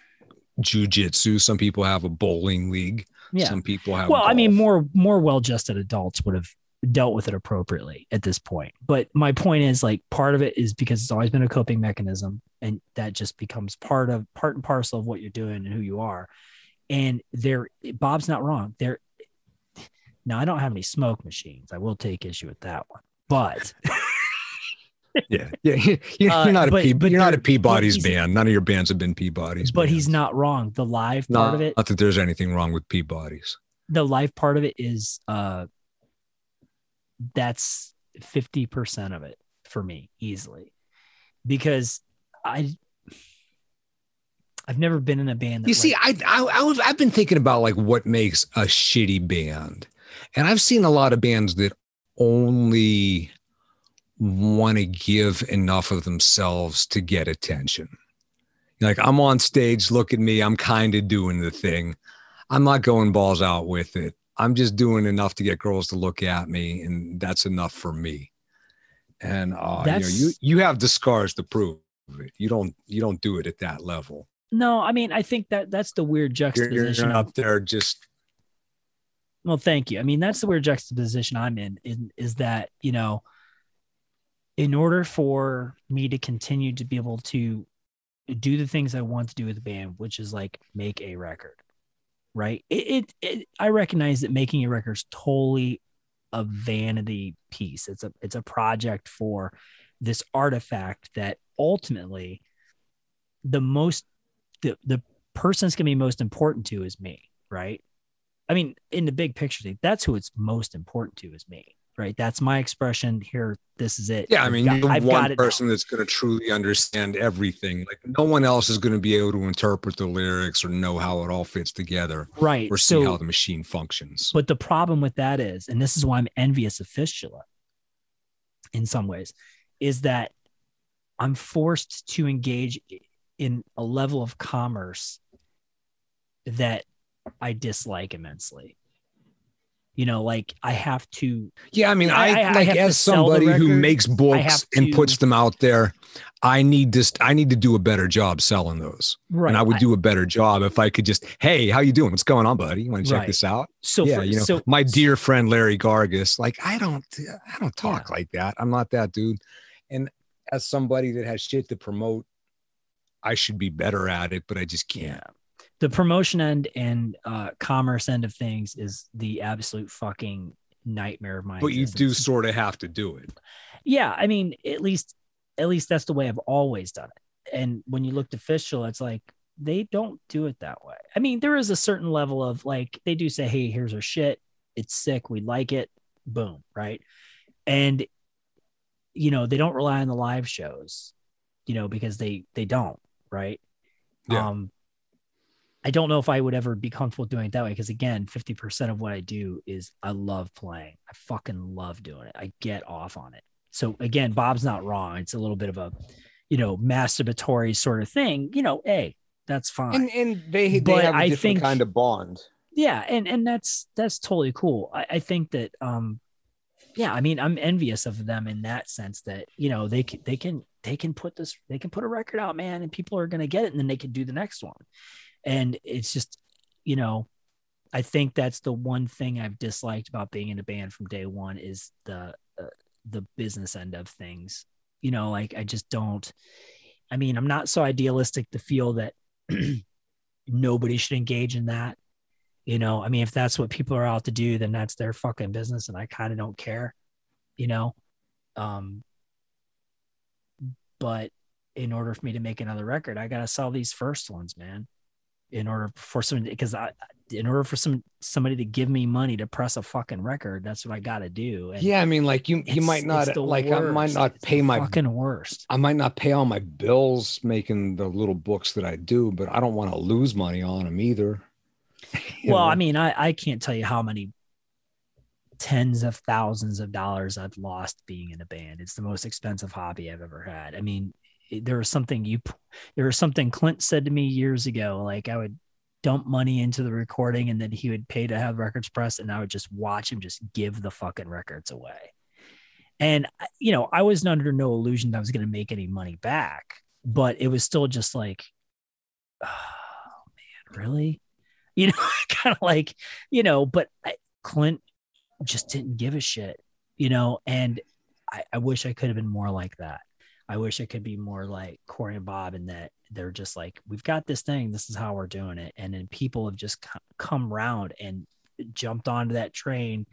jujitsu, some people have a bowling league, yeah some people have. well i mean more more well-adjusted adults would have dealt with it appropriately at this point. But my point is like part of it is because it's always been a coping mechanism and that just becomes part of part and parcel of what you're doing and who you are. And there bob's not wrong. There now i don't have any smoke machines. I will take issue with that one. But <laughs> yeah, yeah, you're, you're Uh, not a but- P, but you're not a Peabody's band. None of your bands have been Peabody's. but he's not wrong. The live part Not, of it not that there's anything wrong with Peabody's. the live part of it is uh that's 50% of it for me easily because i i've never been in a band that You see, I, I, I was, I've been thinking about like what makes a shitty band, and I've seen a lot of bands that only want to give enough of themselves to get attention. Like I'm on stage, look at me, I'm kind of doing the thing. I'm not going balls out with it. I'm just doing enough to get girls to look at me, and that's enough for me. And uh, you know, you you have the scars to prove it. You don't you don't do it at that level. no i mean i think that that's the weird You're, juxtaposition you're up there just well thank you i mean that's the weird juxtaposition i'm in, in is that you know in order for me to continue to be able to do the things i want to do with the band which is like make a record right? It, it, it i recognize that making a record is totally a vanity piece. It's a it's a project for this artifact that ultimately the most the the person that's to be most important to is me right? I mean, in the big picture that's who it's most important to is me, right? That's my expression here. This is it. yeah. I mean, got- you're I've one now. person that's going to truly understand everything. Like no one else is going to be able to interpret the lyrics or know how it all fits together right? or see So, how the machine functions. but the problem with that is, and this is why I'm envious of Fistula in some ways, is that I'm forced to engage in a level of commerce that I dislike immensely. You know, like I have to. Yeah, I mean, I- I, I- I like as somebody who makes books have and puts them out there, I need this. I need to do a better job selling those, Right. and I would do a better job if I could just, hey, how you doing? What's going on, buddy? You want to check Right. this out? so yeah, for, you know, so my dear friend Larry Gargus, like I don't, I don't talk like that. I'm not that dude. And as somebody that has shit to promote, I should be better at it, but I just can't. Yeah. The promotion end and uh, commerce end of things is the absolute fucking nightmare of mine. But you do sort of have to do it. Yeah, I mean, at least at least that's the way I've always done it. And when you looked official, it's like they don't do it that way. I mean, there is a certain level of like they do say, "Hey, here's our shit. It's sick. We like it." Boom, right? And you know, they don't rely on the live shows, you know, because they they don't, right? Yeah. Um I don't know if I would ever be comfortable doing it that way because again, 50% of what I do is I love playing. I fucking love doing it. I get off on it. So again, Bob's not wrong. It's a little bit of a, you know, masturbatory sort of thing. You know, hey, that's fine. And and they they But have a I different think- kind of bond. yeah, and and that's that's totally cool. I, I think that um yeah, I mean, I'm envious of them in that sense that, you know, they can they can they can put this they can put a record out, man, and people are going to get it and then they can do the next one. And it's just, you know, I think that's the one thing I've disliked about being in a band from day one is the uh, the business end of things. You know, like I just don't. I mean, I'm not so idealistic to feel that <clears throat> nobody should engage in that. You know, I mean, if that's what people are out to do, then that's their fucking business, and I kind of don't care. You know, um, but in order for me to make another record, I gotta sell these first ones, man in order for some because I in order for some somebody to give me money to press a fucking record, that's what I got to do. And Yeah, I mean, like you you might not like I might not pay my fucking worst. I might not pay all my bills making the little books that I do, but I don't want to lose money on them either. <laughs> Well, know? I mean, I I can't tell you how many tens of thousands of dollars I've lost being in a band. It's the most expensive hobby I've ever had. I mean, there was something you there was something Clint said to me years ago like I would dump money into the recording and then he would pay to have records pressed and I would just watch him just give the fucking records away. And you know, I was under no illusion that I was going to make any money back, but it was still just like <sighs> oh man, really? You know, <laughs> kind of like, you know, but I, Clint just didn't give a shit, you know, and I, I wish I could have been more like that. I wish it could be more like Corey and Bob in that they're just like, we've got this thing. This is how we're doing it. And then people have just come round and jumped onto that train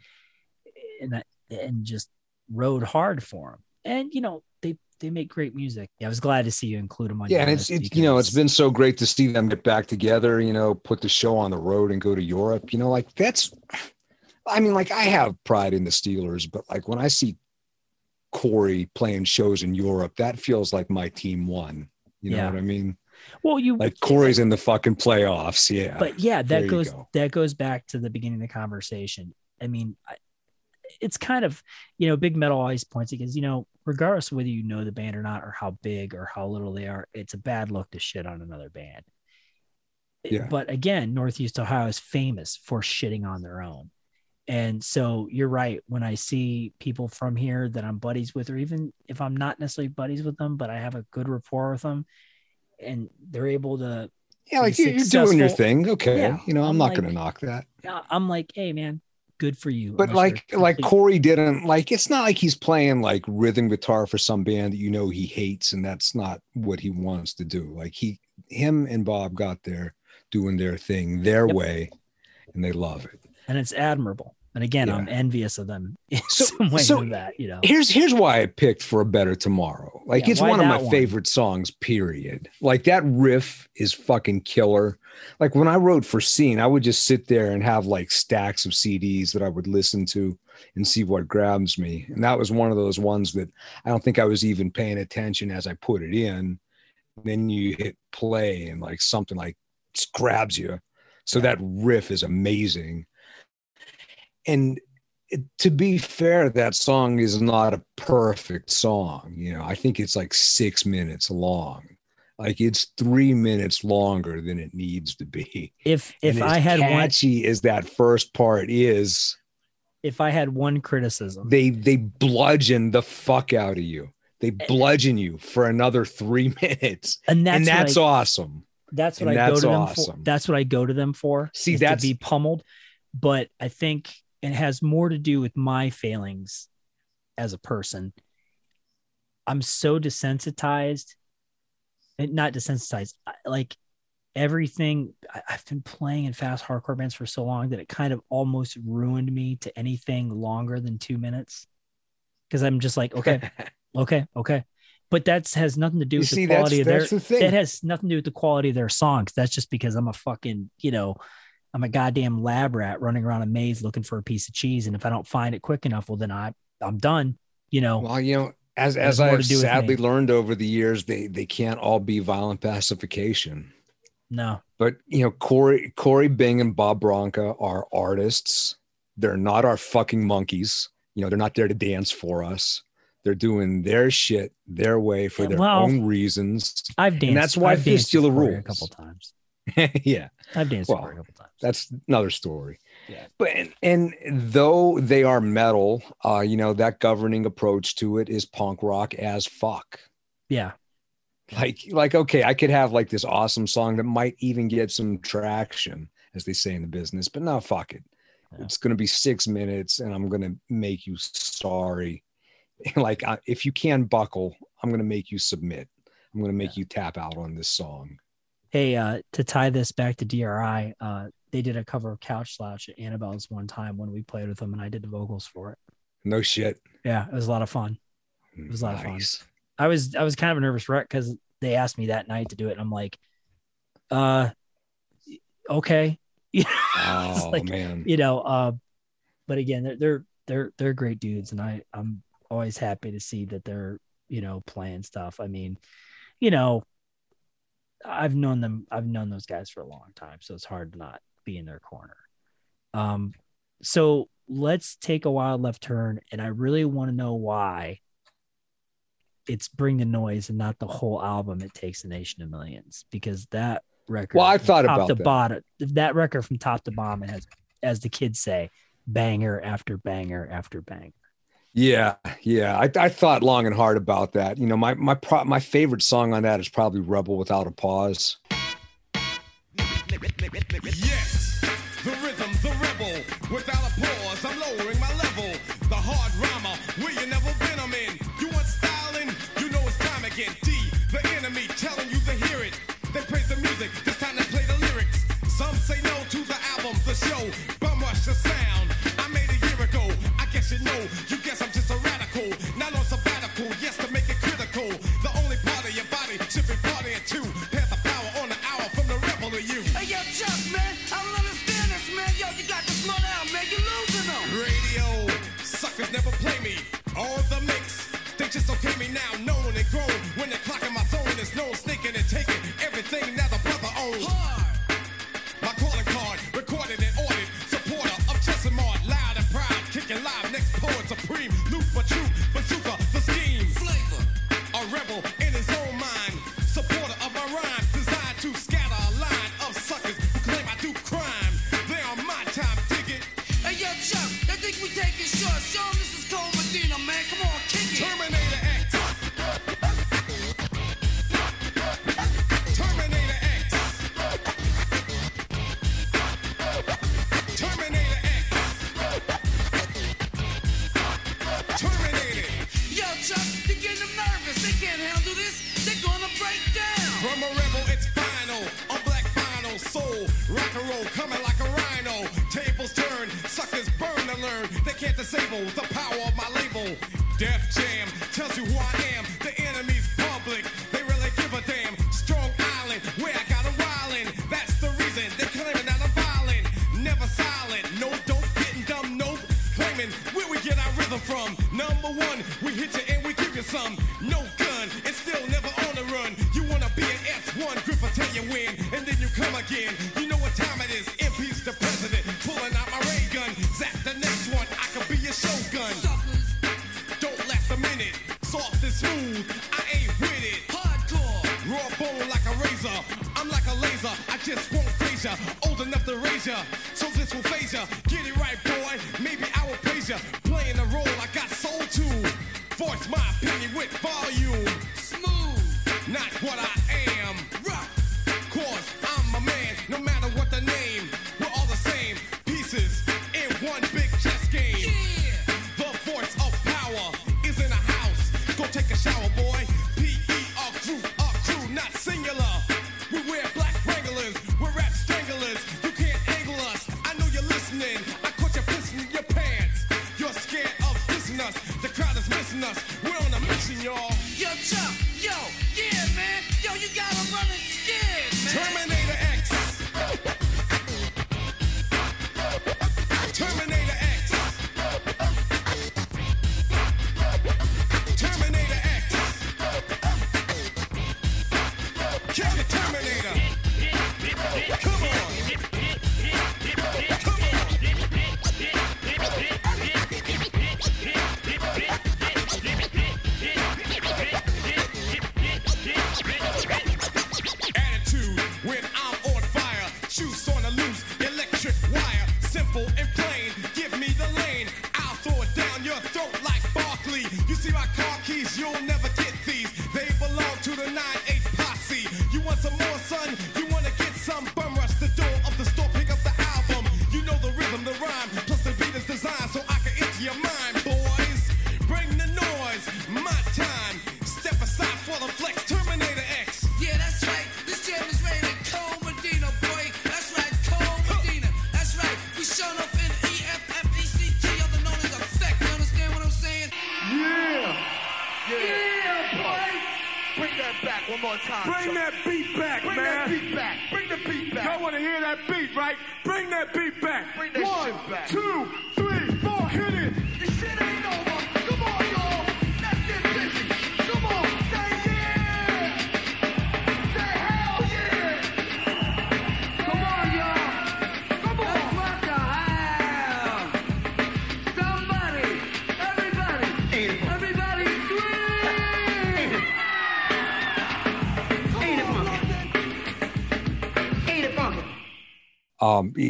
and and just rode hard for them. And, you know, they, they make great music. Yeah, I was glad to see you include them on yeah, and it's it's you know it's been so great to see them get back together. You know, put the show on the road and go to Europe. You know, like that's. I mean, like I have pride in the Steelers, but like when I see Corey playing shows in Europe, that feels like my team won. You know Yeah. what I mean? well, you Like Corey's in the fucking playoffs. Yeah. but yeah that you goes go. that goes back to the beginning of the conversation i mean I, it's kind of you know big metal always points because you know regardless of whether you know the band or not or how big or how little they are it's a bad look to shit on another band Yeah. but again northeast ohio is famous for shitting on their own and so you're right when i see people from here that i'm buddies with or even if i'm not necessarily buddies with them but i have a good rapport with them and they're able to yeah, like you're, you're doing your thing. Okay. Yeah, you know, I'm, I'm not like- going to knock that. I'm like, hey man, good for you. But like like Corey didn't like it's not like he's playing like rhythm guitar for some band that you know he hates and that's not what he wants to do. Like he him and Bob got there doing their thing their Yep. way and they love it. And it's admirable. And again, I'm envious of them <laughs> in So- some ways so of that, you know. Here's here's why I picked for a better tomorrow. Like Yeah, it's one of my one? favorite songs, period. Like that riff is fucking killer. Like when I wrote for Scene, I would just sit there and have like stacks of CDs that I would listen to and see what grabs me. And that was one of those ones that I don't think I was even paying attention as I put it in. then you hit play and like something like grabs you. So that riff is amazing. And to be fair, that song is not a perfect song. You know, I think it's like six minutes long. like it's three minutes longer than it needs to be. If if I had one catchy as that first part is, if I had one criticism, they they bludgeon the fuck out of you. They eh, bludgeon you for another three <laughs> minutes, and that's and that's I, awesome. that's what and I go that's to them for. That's what I go to them for. See, is to that's- be pummeled. But I think it has more to do with my failings as a person. I'm so desensitized, and not desensitized. Like everything, I've been playing in fast hardcore bands for so long that it kind of almost ruined me to anything longer than two minutes. Because I'm just like, okay, <laughs> okay, okay. But that has nothing to do you with see, the that's quality of their that's the thing. that has nothing to do with the quality of their songs. That's just because I'm a fucking, you know, I'm a goddamn lab rat running around a maze looking for a piece of cheese. And if I don't find it quick enough, well, then I I'm done. You know, Well, you know, as as I more have to do with sadly learned over the years, they they can't all be violent pacification. no, But you know, Corey Corey Bing and Bob Bronca are artists. They're not our fucking monkeys. You know, they're not there to dance for us. They're doing their shit their way for their well, own reasons. I've danced. that's why I've fistula Corey a couple times. <laughs> yeah, I've danced Well, a couple times. that's another story. Yeah. But and, and though they are metal, uh, you know, that governing approach to it is punk rock as fuck. yeah, like like okay i could have like this awesome song that might even get some traction as they say in the business but no fuck it Yeah. it's going to be six minutes and i'm going to make you sorry <laughs> like I, if you can buckle i'm going to make you submit i'm going to make you tap out on this song Hey, uh, to tie this back to DRI, uh, they did a cover of Couch Slouch at Annabelle's one time when we played with them, and I did the vocals for it. no shit Yeah, it was a lot of fun. it was a lot of fun. I was I was kind of a nervous wreck because they asked me that night to do it, and I'm like, uh, okay, <laughs> oh like, man you know, uh, but again, they're they're they're they're great dudes, and I I'm always happy to see that they're you know playing stuff. I mean, you know, I've known them, I've known those guys for a long time, so it's hard to not be in their corner. Um, so let's take a wild left turn, and I really want to know why it's bring the noise and not the whole album it takes a nation of millions because that record Well, I thought about that. bottom that record from top to bottom it has as the kids say banger after banger after banger Yeah, yeah. I, I thought long and hard about that. You know, my my pro, my favorite song on that is probably "Rebel Without a Pause." Yes, the rhythm, the rebel. Without a pause, I'm lowering my level. The hard rhymer, where you never been, I'm in. You want styling? You know it's time again. D, the enemy, telling you to hear it. They praise the music, this time they play the lyrics. Some say no to the album, the show.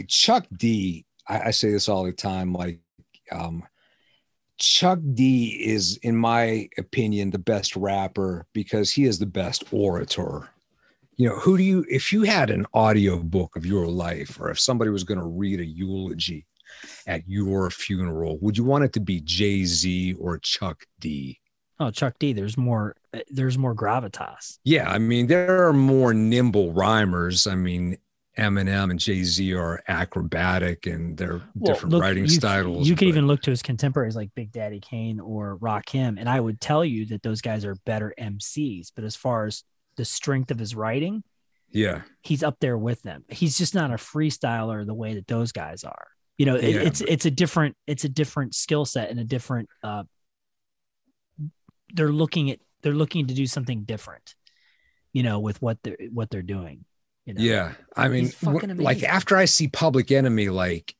Chuck d I, I say this all the time like um chuck d is in my opinion the best rapper because he is the best orator you know who do you if you had an audio book of your life or if somebody was going to read a eulogy at your funeral would you want it to be jay-z or chuck d Oh, Chuck D. There's more. There's more gravitas. yeah i mean there are more nimble rhymers i mean eminem and jay-z are acrobatic and they're Well, different look, writing you, styles You could but- even look to his contemporaries like Big Daddy Kane or Rock Rakim, and I would tell you that those guys are better MCs. But as far as the strength of his writing, yeah he's up there with them. He's just not a freestyler the way that those guys are. You know, it, Yeah, it's it's a different it's a different skill set and a different. uh They're looking at they're looking to do something different. You know, with what they're what they're doing. You know? Yeah, I mean, like after I see Public Enemy, like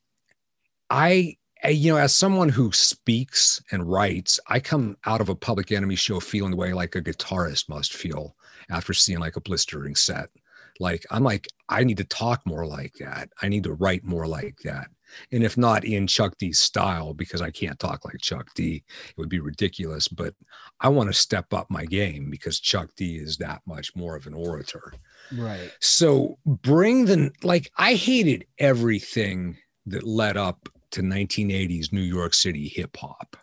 I- you know, as someone who speaks and writes, I come out of a Public Enemy show feeling the way like a guitarist must feel after seeing like a blistering set. Like I'm like, I need to talk more like that. I need to write more like that. And if not in Chuck D's style, because I can't talk like Chuck D, it would be ridiculous. But I want to step up my game because Chuck D is that much more of an orator. Right. So bring the like I hated everything that led up to 1980s New York City hip hop.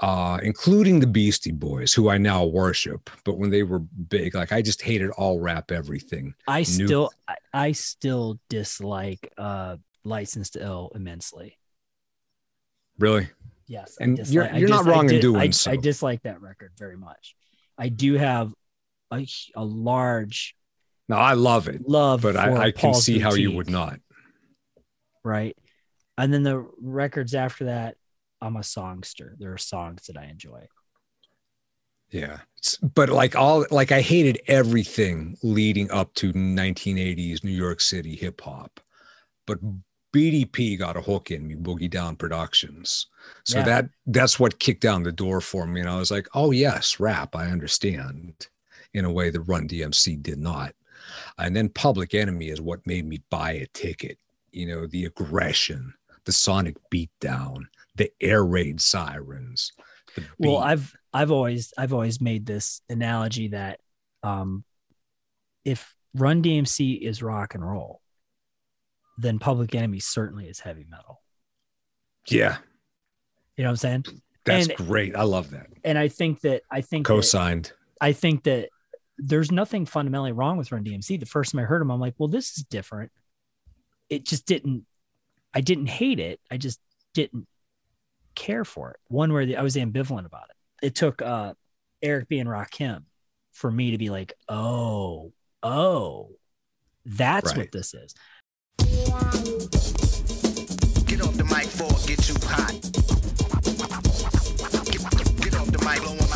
Uh, including the Beastie Boys, who I now worship, but when they were big, like I just hated all rap everything. I New- still I, I still dislike uh License to Ill immensely. Really? Yes. And dislike- you're- you're not dis- I wrong in di- doing I, so. I dislike that record very much. I do have a, a large No, I love it, love, but I, I can see how you would not. right? And then the records after that, I'm a songster. There are songs that I enjoy. Yeah. But like all like I hated everything leading up to 1980s New York City hip hop. But BDP got a hook in me, Boogie Down Productions. So Yeah. that that's what kicked down the door for me. And I was like, oh yes, rap, I understand in a way that Run DMC did not. And then Public Enemy is what made me buy a ticket. You know, the aggression, the sonic beatdown, the air raid sirens, well i've i've always i've always made this analogy that um if run dmc is rock and roll then public enemy certainly is heavy metal. Yeah, you know what i'm saying? That's And- great. I love that. and i think that i think Co-signed. i think that there's nothing fundamentally wrong with run dmc the first time i heard him i'm like well this is different. It just didn't i didn't hate it. I just didn't care for it. One where i was ambivalent about it. It took uh Eric B. and rakim for me to be like oh oh that's Right. what this is Get off the mic for get too hot. Get, get off the mic,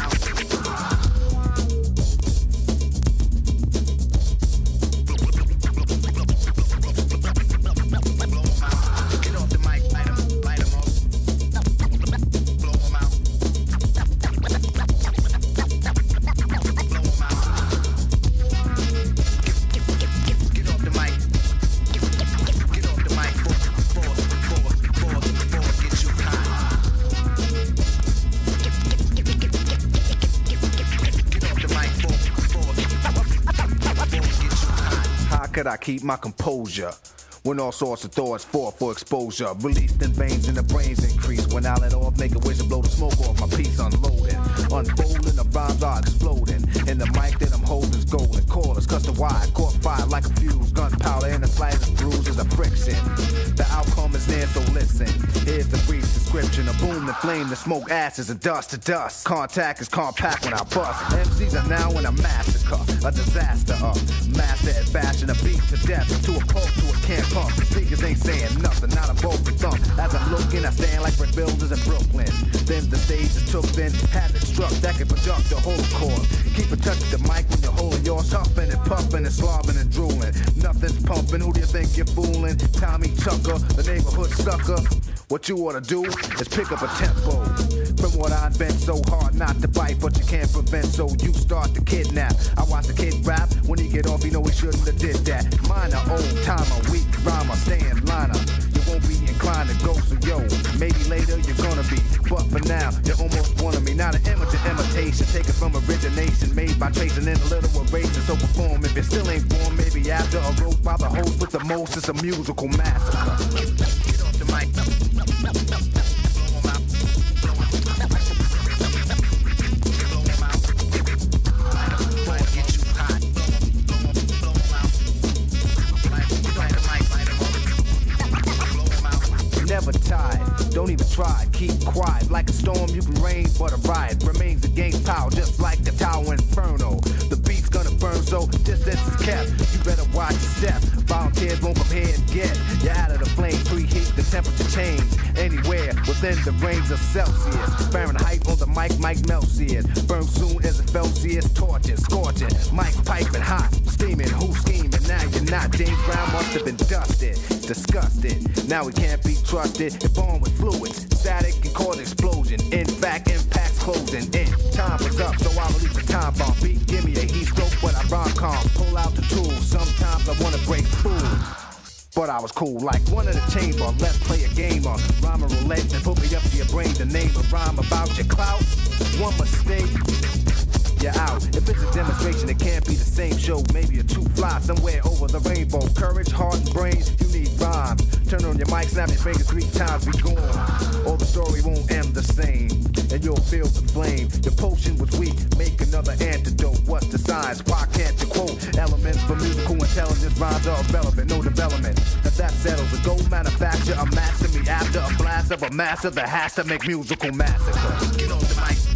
I keep my composure? When all sorts of thoughts fall for exposure, released in veins and the brains increase. When I let off, make a wish and blow the smoke off my piece, unloading, unfolding. The rhymes are exploding, and the mic that I'm holding is golden. Cordless, custom wide, the smoke, asses and dust to dust. Contact is compact when I bust. MCs are now in a massacre, a disaster. Uh, master at bashing a beat to death, to a pulp, to a can pump. Speakers ain't saying nothing, not a vocal thump. As I'm looking, I stand like brick builders in Brooklyn. Then the stage is took, then havoc struck that can conduct the whole core. Keep in touch with the mic when you're holding yours, huffing and puffing and slobbing and drooling. Nothing's pumping, who do you think you're fooling? Tommy Tucker, the neighborhood sucker. What you ought to do is pick up a tempo. From what I invent so hard not to bite, but you can't prevent, so you start to kidnap. I watch the kid rap, when he get off, he know he shouldn't have did that. Minor, old timer, weak rhymer, stand liner. You inclined to go, so yo, maybe later you're gonna be. But for now, you're almost one of me. Not an image imitation, taken from origination, made by tracing in a little erasure. So perform if you still ain't born, maybe after a roast by the host with the most, it's a musical massacre. Get off the mic. Never don't even try. Keep quiet, like a storm you can rain, but a riot remains against power, just like the Tower Inferno. The beat's gonna burn, so distance is kept. You better watch your step. Volunteers won't come here and get you out of the flame. Preheat the temperature change anywhere within the range of Celsius. Fahrenheit on the mic, mic Celsius. Burn soon as it Celsius. Torches, scorching, mic piping hot, steaming. Who scheming? Now you're not. James Brown must have been dusted, disgusted. Now he can't be trusted. And born with fluids, static can cause explosion. In fact, impacts closing in. Time was up, so I'll release a time bomb. Beat, give me a heat stroke, but I rhyme calm. Pull out the tools. Sometimes I wanna break fools. But I was cool, like one in the chamber. Let's play a game of rhyme and roulette and put me up to your brain. The name of rhyme about your clout. One mistake, out. If it's a demonstration, it can't be the same show. Maybe a two fly somewhere over the rainbow. Courage, heart, and brains, you need rhymes. Turn on your mic, snap your fingers three times, be gone. Or the story won't end the same. And you'll feel the flame. Your potion was weak, make another antidote. What's the science? Why can't you quote elements for musical intelligence? Rhymes are irrelevant, no development. If that settles, the gold manufacture a master me after a blast of a master that has to make musical massacre. Get on the mic.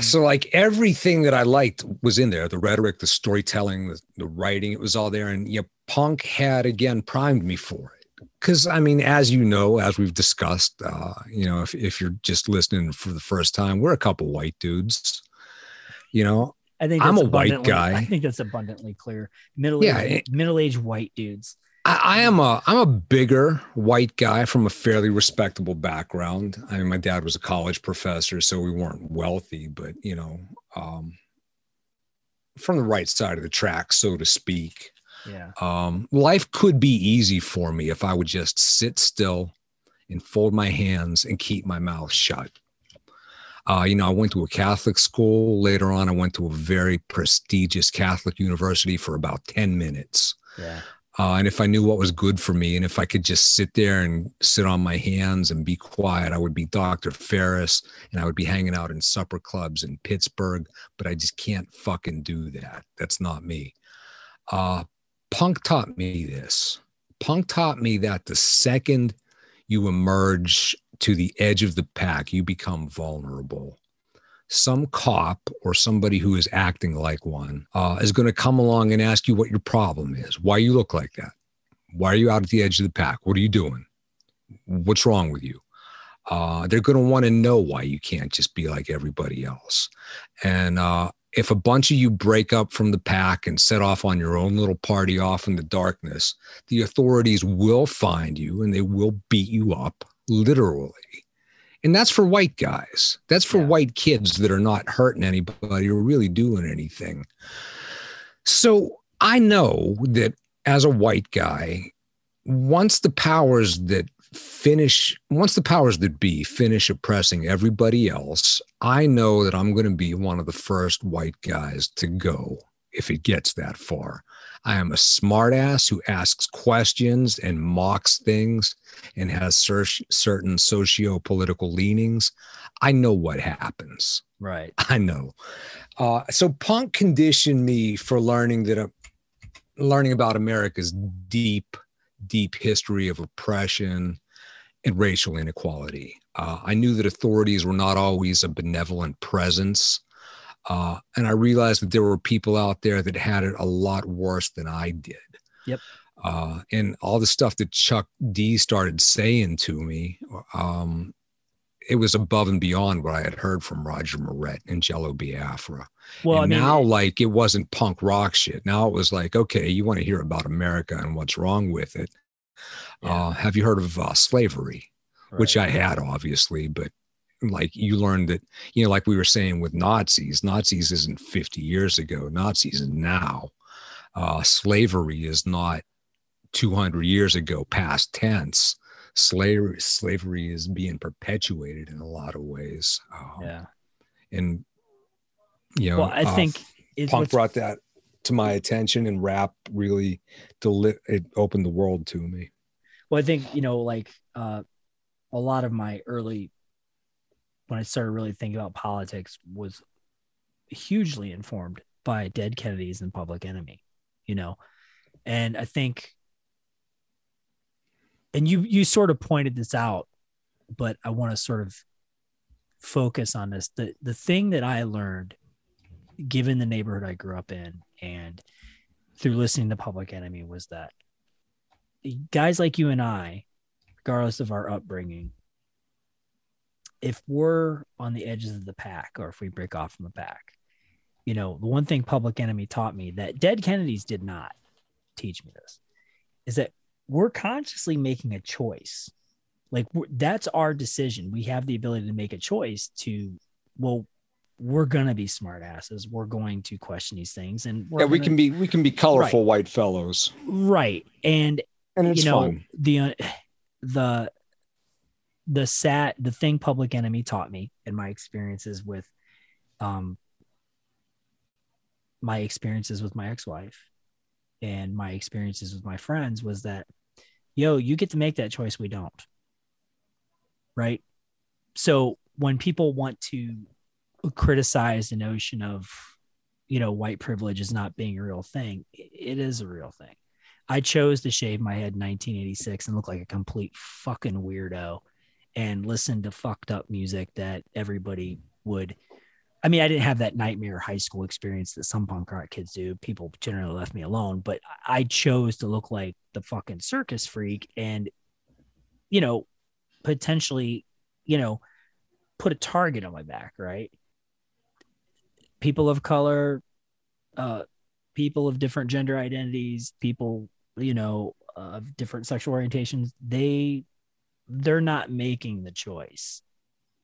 Yeah. So like everything that I liked was in there. The rhetoric, the storytelling, the, the writing, it was all there. And yeah, punk had again primed me for it. Cause I mean, as you know, as we've discussed, uh, you know, if, if you're just listening for the first time, we're a couple white dudes, you know, I think I'm a white guy. I think that's abundantly clear. Middle Yeah, middle aged white dudes. I, I am a I'm a bigger white guy from a fairly respectable background. I mean, my dad was a college professor, so we weren't wealthy, but you know, um, from the right side of the track, so to speak. Yeah. Um, life could be easy for me if I would just sit still and fold my hands and keep my mouth shut. Uh, you know, I went to a Catholic school. Later on, I went to a very prestigious Catholic university for about 10 minutes. Yeah. Uh, and if I knew what was good for me, and if I could just sit there and sit on my hands and be quiet, I would be Dr. Ferris and I would be hanging out in supper clubs in Pittsburgh. But I just can't fucking do that. That's not me. Uh, punk taught me this. Punk taught me that the second you emerge to the edge of the pack, you become vulnerable some cop or somebody who is acting like one uh, is going to come along and ask you what your problem is, why you look like that, why are you out at the edge of the pack, what are you doing, what's wrong with you. Uh, they're going to want to know why you can't just be like everybody else. And uh, if a bunch of you break up from the pack and set off on your own little party off in the darkness, the authorities will find you and they will beat you up literally. And that's for white guys. That's for Yeah. white kids that are not hurting anybody or really doing anything. So I know that as a white guy, once the powers that finish, once the powers that be finish oppressing everybody else, I know that I'm going to be one of the first white guys to go if it gets that far. I am a smartass who asks questions and mocks things and has cer- certain socio-political leanings. I know what happens. Right. I know. Uh, so punk conditioned me for learning that uh, learning about America's deep, deep history of oppression and racial inequality. Uh, I knew that authorities were not always a benevolent presence. Uh, and I realized that there were people out there that had it a lot worse than I did. Yep. Uh, and all the stuff that Chuck D started saying to me, um, it was above and beyond what I had heard from Roger Miret and Jello Biafra. Well, and I mean, now, like, it wasn't punk rock shit. Now it was like, okay, you want to hear about America and what's wrong with it. Yeah. Uh, have you heard of uh, slavery? Which. I had, obviously, but like you learned that, you know, like we were saying with Nazis, Nazis isn't 50 years ago, Nazis is now. Uh, slavery is not 200 years ago, past tense. Slavery, slavery is being perpetuated in a lot of ways. Um, yeah. And, you know, Well, I uh, think it's punk brought that to my attention and rap really deli- it opened the world to me Well, I think you know, like uh, a lot of my early when I started really thinking about politics was hugely informed by Dead Kennedys and Public Enemy, you know, and I think, and you you sort of pointed this out, but I want to sort of focus on this. the The thing that I learned, given the neighborhood I grew up in, and through listening to Public Enemy, was that guys like you and I, regardless of our upbringing, if we're on the edges of the pack or if we break off from the pack, you know, the one thing Public Enemy taught me that Dead Kennedys did not teach me this is that we're consciously making a choice. Like we're, that's our decision. We have the ability to make a choice to, well, we're gonna be smartasses. We're going to question these things, and we're yeah we gonna- can be we can be colorful white fellows right. And and it's you know fun the uh, the the sat the thing public enemy taught me in my experiences with um my experiences with my ex-wife and my experiences with my friends was that yo you get to make that choice we don't. Right? So when people want to criticize the notion of you know white privilege as not being a real thing it- it is a real thing. I chose to shave my head in 1986 and look like a complete fucking weirdo and listen to fucked up music that everybody would I mean, I didn't have that nightmare high school experience that some punk rock kids do. People generally left me alone, but I chose to look like the fucking circus freak and, you know, potentially, you know, put a target on my back, right? People of color, uh, people of different gender identities, people, you know, of different sexual orientations, they they're not making the choice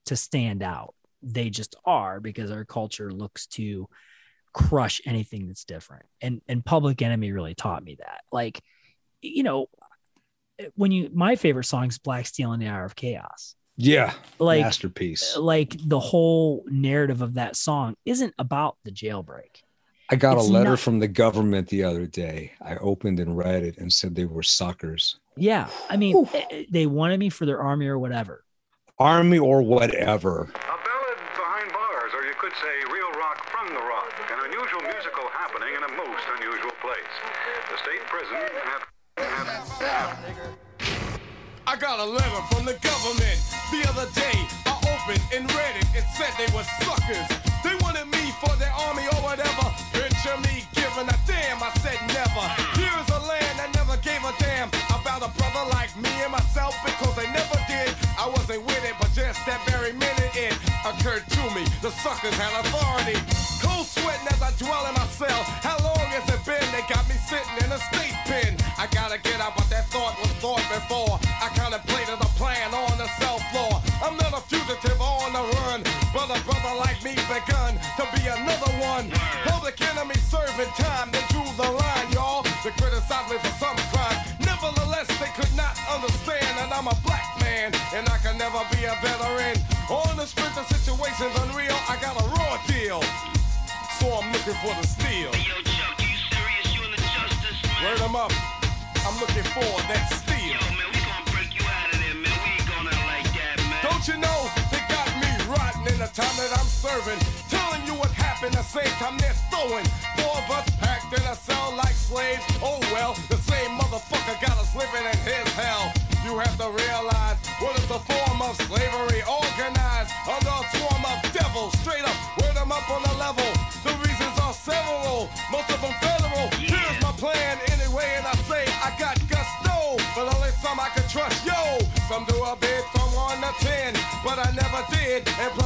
to stand out. They just are because our culture looks to crush anything that's different. And and Public Enemy really taught me that. Like, you know, when you my favorite song is Black Steel in the Hour of Chaos. Yeah. Like masterpiece. like the whole narrative of that song isn't about the jailbreak. I got it's a letter not- from the government the other day. I opened and read it and said they were suckers. Yeah. I mean, eh, they wanted me for their army or whatever. Army or whatever. A ballad behind bars, or you could say real rock from the rock. An unusual musical happening in a most unusual place. The state prison have, have, have I got a letter from the government the other day. I opened and read it. It said they were suckers. They wanted me for their army or whatever. Picture me giving a damn. I said never. Here's a land that never gave a damn about a brother like me and myself because they never did. I wasn't with it, but just that very minute it occurred to me. The suckers had authority. Cold sweating as I dwell in my cell. How long has it been? They got me sitting in a state pen. I gotta get out, but that thought was thought before. I contemplated a plan on the cell floor. I'm not a fugitive on the run, but a brother like me begun to be another one. Public enemy serving time. They drew the line, y'all. They criticized me for some and I can never be a veteran. On the of situations unreal, I got a raw deal. So I'm looking for the steel. Yo, Chuck, you serious? You in the justice, man? Word 'em up. I'm looking for that steel. Yo, man, we gonna break you out of there, man. We ain't going out like that, man. Don't you know they got me rotten in the time that I'm serving? Telling you what happened the same time they're throwing. Four of us packed in a cell like slaves. Oh well, the same motherfucker got us living in his hell. You have to realize what is the form of slavery organized under a swarm of devils. Straight up, word 'em up on the level. The reasons are several, most of them federal. Here's my plan anyway, and I say I got gusto, but only some I can trust. Yo, some do a bid from one to ten, but I never did, and plus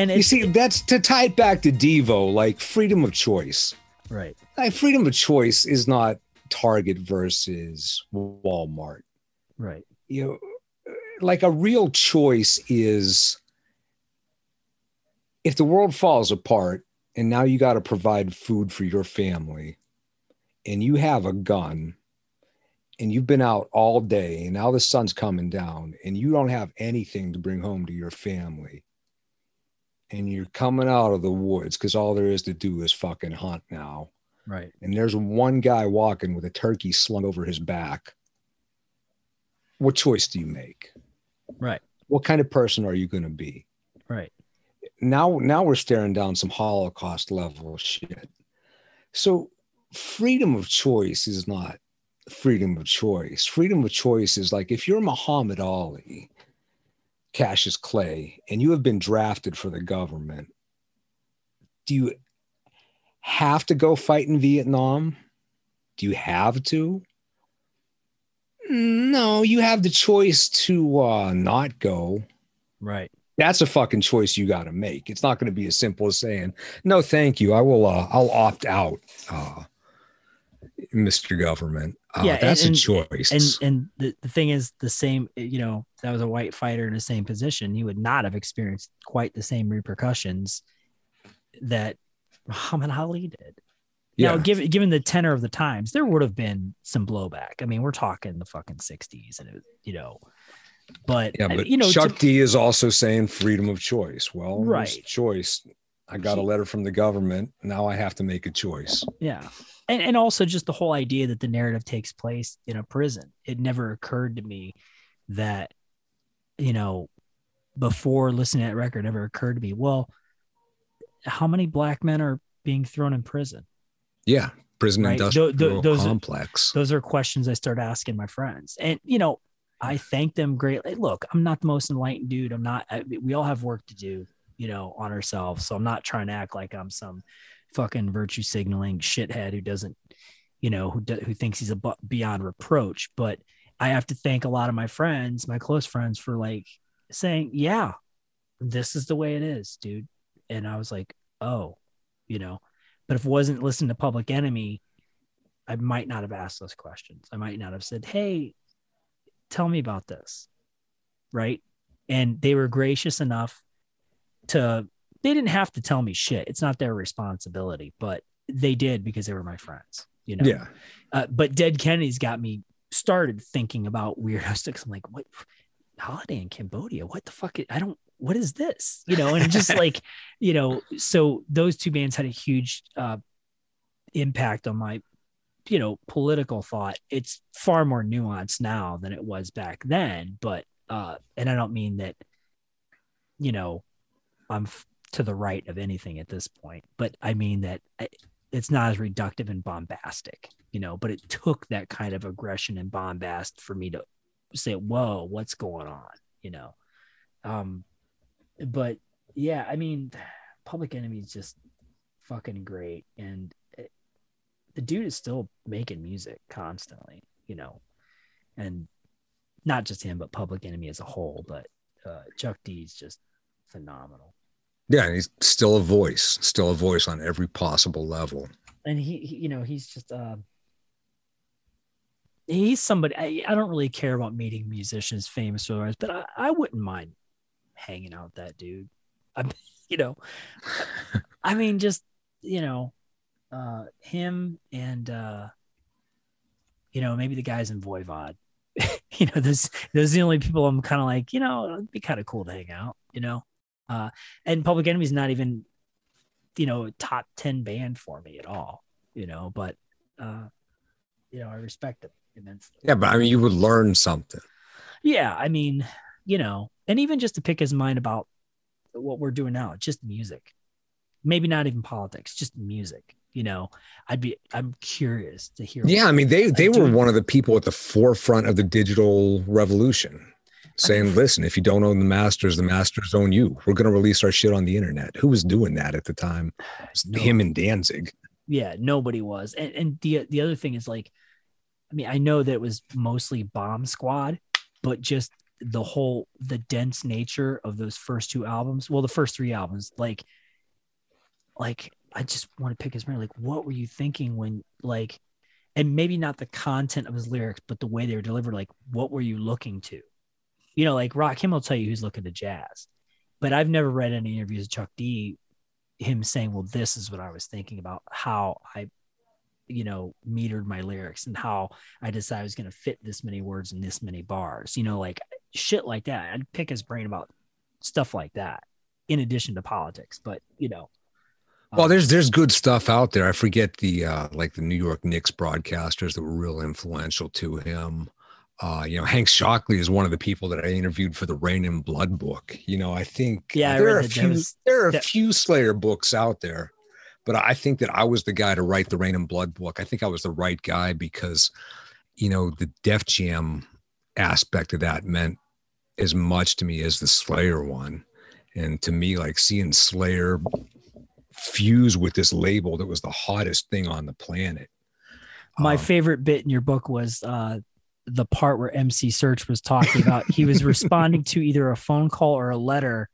And You see, that's to tie it back to Devo, like freedom of choice. right. Like freedom of choice is not Target versus Walmart. Right. You know, like a real choice is if the world falls apart and now you got to provide food for your family and you have a gun and you've been out all day and now the sun's coming down and you don't have anything to bring home to your family and you're coming out of the woods because all there is to do is fucking hunt now Right. and there's one guy walking with a turkey slung over his back, what choice do you make? Right. What kind of person are you going to be? Right. Now, now we're staring down some Holocaust level shit. So, freedom of choice is not freedom of choice. Freedom of choice is like if you're Muhammad Ali, Cassius Clay, and you have been drafted for the government, do you have to go fight in Vietnam? Do you have to? No, you have the choice to uh, not go. Right. That's a fucking choice you got to make. It's not going to be as simple as saying, "No, thank you. I will. Uh, I'll opt out." Uh, Mr. Government. Uh, Yeah, that's and- a choice. And and the, the thing is the same, you know, that was a white fighter in the same position. He would not have experienced quite the same repercussions that Muhammad Ali did. Now, Yeah. given given the tenor of the times, there would have been some blowback. I mean, we're talking the fucking 60s and it, you know, but, yeah, but you know, Chuck to- D is also saying freedom of choice. Well, Right. choice. I got a letter from the government. Now I have to make a choice. Yeah. And and also just the whole idea that the narrative takes place in a prison. It never occurred to me that, you know, before listening to that record, it never occurred to me, well, how many black men are being thrown in prison? Yeah, prison Right. industrial tho- those are- complex. Those are questions I start asking my friends. And, you know, I thank them greatly. Look, I'm not the most enlightened dude. I'm not, I, we all have work to do, you know, on ourselves. So I'm not trying to act like I'm some fucking virtue signaling shithead who doesn't, you know, who, do, who thinks he's a bu- beyond reproach. But I have to thank a lot of my friends, my close friends, for like saying, yeah, this is the way it is, dude. And I was like, oh, you know, but if wasn't listening to Public Enemy, I might not have asked those questions. I might not have said, hey, tell me about this. Right. And they were gracious enough to, they didn't have to tell me shit. It's not their responsibility, but they did because they were my friends, you know? Yeah. Uh, but Dead Kennedy's got me started thinking about weirdo sticks. I'm like, what holiday in Cambodia? What the fuck? I don't, what is this? You know, and just like, <laughs> you know, so those two bands had a huge uh, impact on my you know political thought it's far more nuanced now than it was back then but uh and i don't mean that you know i'm to the right of anything at this point but i mean that I- it's not as reductive and bombastic you know but it took that kind of aggression and bombast for me to say whoa what's going on? You know? Um but yeah i mean public enemy is just fucking great and it, the dude is still making music constantly you know? And not just him but public enemy as a whole but uh chuck d is just phenomenal Yeah, and he's still a voice, still a voice on every possible level. and he, he you know he's just uh he's somebody I, I don't really care about meeting musicians famous or otherwise but I, I wouldn't mind hanging out with that dude. I <laughs> you know i mean just you know uh him and uh you know maybe the guys in voivod. <laughs> You know those those are the only people i'm kind of like you know it'd be kind of cool to hang out you know uh and public enemy's not even you know top 10 band for me at all you know but uh you know i respect it immensely. Yeah, but I mean, you would learn something. yeah i mean you know and even just to pick his mind about what we're doing now just music. Maybe not even politics just music you know. I'd be i'm curious to hear Yeah, I mean, they they were one of the people at the forefront of the digital revolution, saying, <laughs> "Listen, if you don't own the masters, the masters own you. We're going to release our shit on the internet." Who was doing that at the time? <sighs> No. Him and Danzig. yeah nobody was and and the the other thing is like i mean i know that it was mostly bomb squad but just the whole the dense nature of those first two albums well the first three albums like like i just want to pick his brain like what were you thinking when like and maybe not the content of his lyrics but the way they were delivered like what were you looking to you know like Rakim will tell you who's looking to jazz but i've never read any interviews of chuck d him saying, "Well, this is what I was thinking about how I, you know, metered my lyrics and how I decided I was going to fit this many words in this many bars." You know, like shit like that. I'd pick his brain about stuff like that, in addition to politics. But you know, Well, um, there's there's good stuff out there. I forget the uh, like the New York Knicks broadcasters that were real influential to him. Uh, you know, Hank Shocklee is one of the people that I interviewed for the Reign in Blood book. You know, I think Yeah, there read are a few was- there are a that- few Slayer books out there, but I think that I was the guy to write the Reign in Blood book. I think I was the right guy because, you know, the Def Jam aspect of that meant as much to me as the Slayer one, and to me, like seeing Slayer fuse with this label that was the hottest thing on the planet. my Um, favorite bit in your book was uh, the part where MC Serch was talking about he was responding to either a phone call or a letter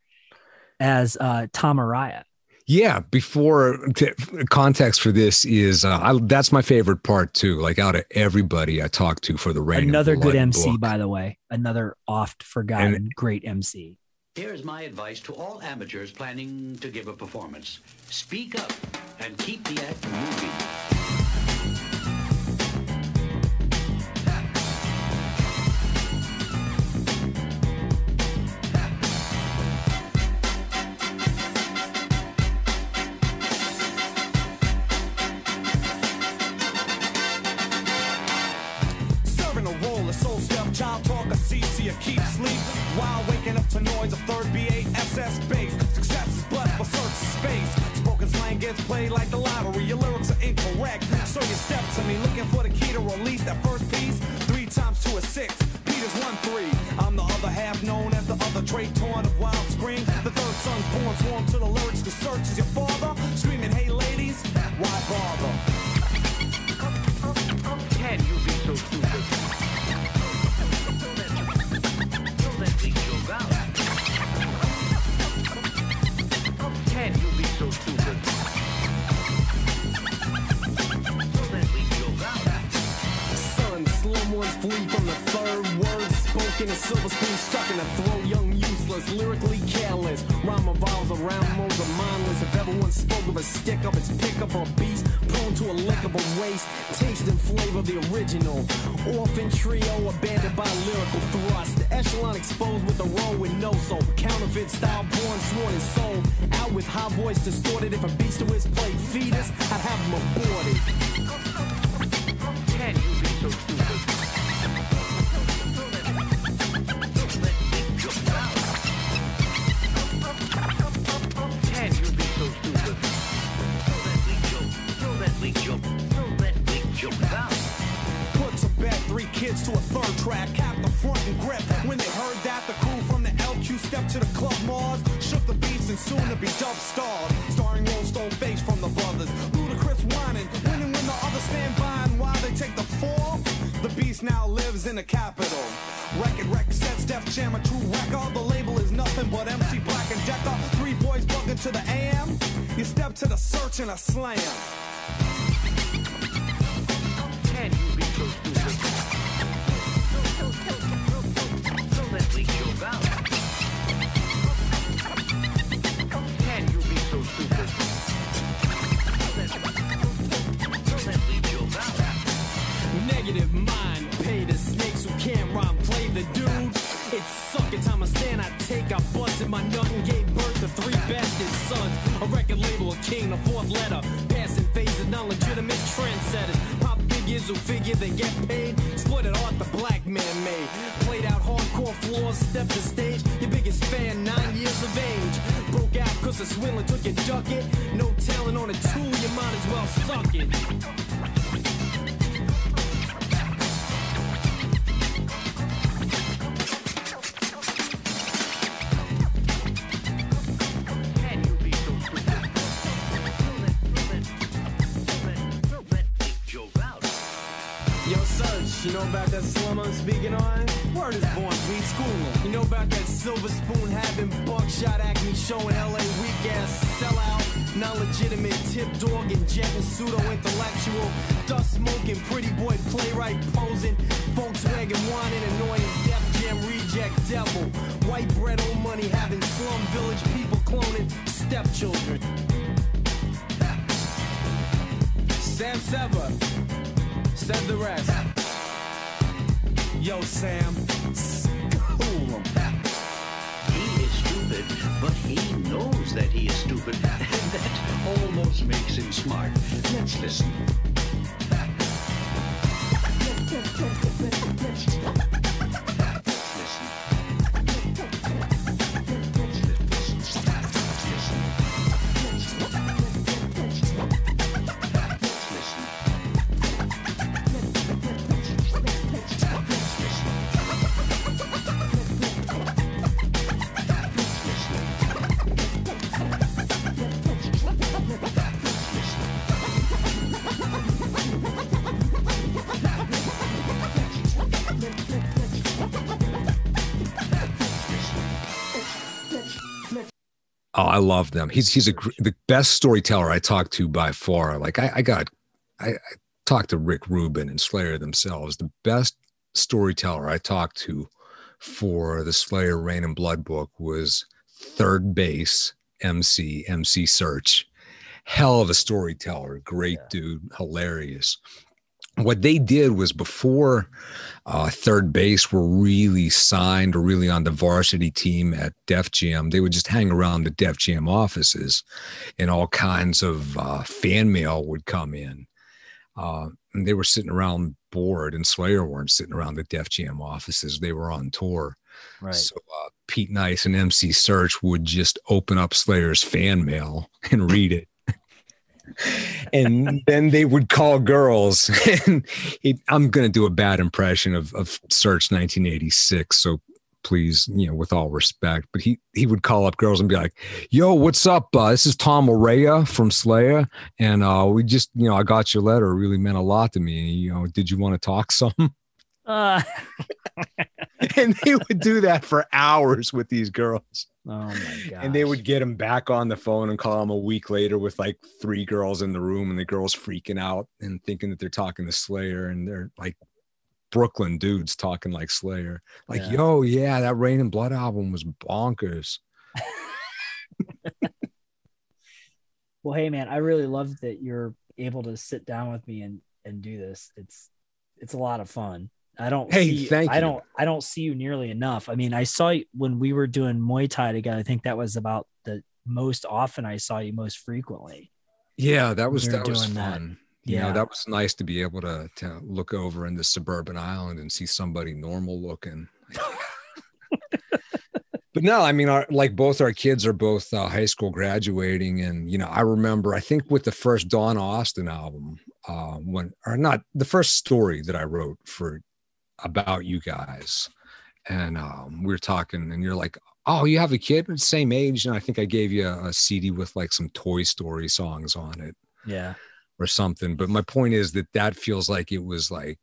as uh, Tom Araya. Yeah, before t- context for this is uh, I, that's my favorite part too. Like out of everybody I talked to for the Reign in Another good MC, book. by the way. Another oft forgotten great MC. Here's my advice to all amateurs planning to give a performance. Speak up and keep the act moving. While waking up to noise of third B8 SS bass. Success is blessed, but search space. Spoken slang gets played like the lottery. Your lyrics are incorrect. So you step to me looking for the key to release that first piece. Three times two is six. Peter's one three. I'm the other half known as the other Trey torn of wild screams. The third son's born swarm Flee from the third word spoken. A silver spoon stuck in a throat, young, useless, lyrically careless. Rhyme revolves around modes of mindless. If ever one spoke of a stick up, it's pick up or a beast, prone to a lickable waste. Taste and flavor the original. Orphan trio abandoned by lyrical thrust. The echelon exposed with a roll with no soul. Counterfeit style born, sworn and sold. Out with high voice distorted. If a beast to his plate feed us, I'd have him aborted. And a slam. Tip dog and pseudo intellectual. Dust smoking, pretty boy playwright posing. Volkswagen whining, annoying Def Jam reject devil. White bread, old money having slum village people cloning stepchildren. Sam Sever said the rest. Yo, Sam, school 'em. He is stupid, but he knows that he is stupid, that almost makes him smart. Let's listen. Oh, I love them. He's he's a the best storyteller I talked to by far. Like I, I got, I, I talked to Rick Rubin and Slayer themselves. The best storyteller I talked to for the Slayer Reign in Blood book was 3rd Bass MC MC Serch. Hell of a storyteller, great dude, hilarious. What they did was before uh, 3rd Bass were really signed or really on the varsity team at Def Jam, they would just hang around the Def Jam offices and all kinds of uh, fan mail would come in. Uh, and they were sitting around bored, and Slayer weren't sitting around the Def Jam offices. They were on tour. Right. So uh, Pete Nice and MC Serch would just open up Slayer's fan mail and read it. And then they would call girls. <laughs> and I'm going to do a bad impression of, of Serch 1986. So please, you know, with all respect, but he, he would call up girls and be like, yo, what's up? Uh, this is Tom Araya from Slayer. And uh, we just, you know, I got your letter. It really meant a lot to me. You know, did you want to talk some? <laughs> Uh, and they would do that for hours with these girls. Oh my god. And they would get him back on the phone and call him a week later with like three girls in the room, and the girls freaking out and thinking that they're talking to Slayer, and they're like Brooklyn dudes talking like Slayer. Like, Yeah. yo, yeah, that Reign in Blood album was bonkers. <laughs> Well, hey man, I really love that you're able to sit down with me and and do this. It's it's a lot of fun. I don't Hey, see, thank I you. don't I don't see you nearly enough. I mean, I saw you when we were doing Muay Thai together. I think that was about the most often I saw you most frequently. Yeah, that was that was doing that. fun. You know, Yeah. that was nice to be able to, to look over in the suburban island and see somebody normal looking. <laughs> but no, I mean, our, like both our kids are both uh, high school graduating. And, you know, I remember, I think with the first Dawn Austin album, uh, when, or not the first story that I wrote for about you guys. And um, we were talking, and you're like, Oh, you have a kid the same age. And I think I gave you a, a CD with like some Toy Story songs on it Yeah. or something. But my point is that that feels like it was like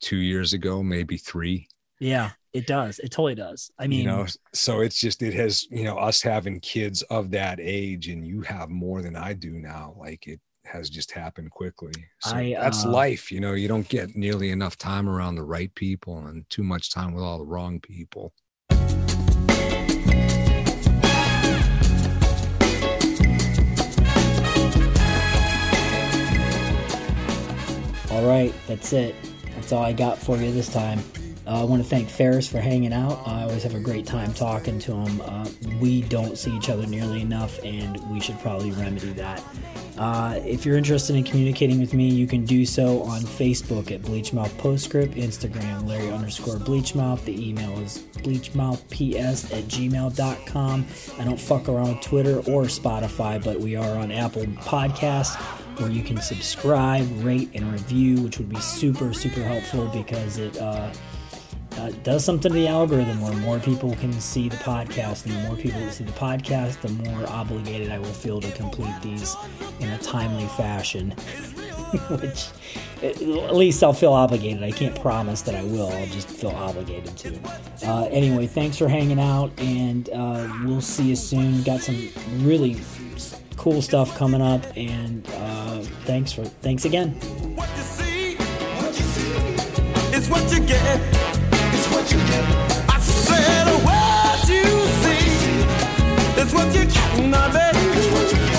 two years ago, maybe three. Yeah. It does. It totally does. I mean, you know, so it's just it has you know us having kids of that age, and you have more than I do now. Like it has just happened quickly. So I, that's uh, life. You know, you don't get nearly enough time around the right people, and too much time with all the wrong people. All right, that's it. That's all I got for you this time. Uh, I want to thank Ferris for hanging out. I always have a great time talking to him. Uh, we don't see each other nearly enough, and we should probably remedy that. Uh, if you're interested in communicating with me, you can do so on Facebook at Bleachmouth Postscript, Instagram Larry underscore Bleachmouth. The email is bleachmouthps at gmail.com. I don't fuck around with Twitter or Spotify, but we are on Apple Podcasts where you can subscribe, rate, and review, which would be super, super helpful because it uh, does something to the algorithm where more people can see the podcast. And the more people that see the podcast, the more obligated I will feel to complete these in a timely fashion. <laughs> which, at least I'll feel obligated. I can't promise that I will. I'll just feel obligated to. Uh, anyway, thanks for hanging out, and uh, we'll see you soon. Got some really cool stuff coming up, and uh, thanks for thanks again. What you see, what you see I said, what you see is what you're my baby.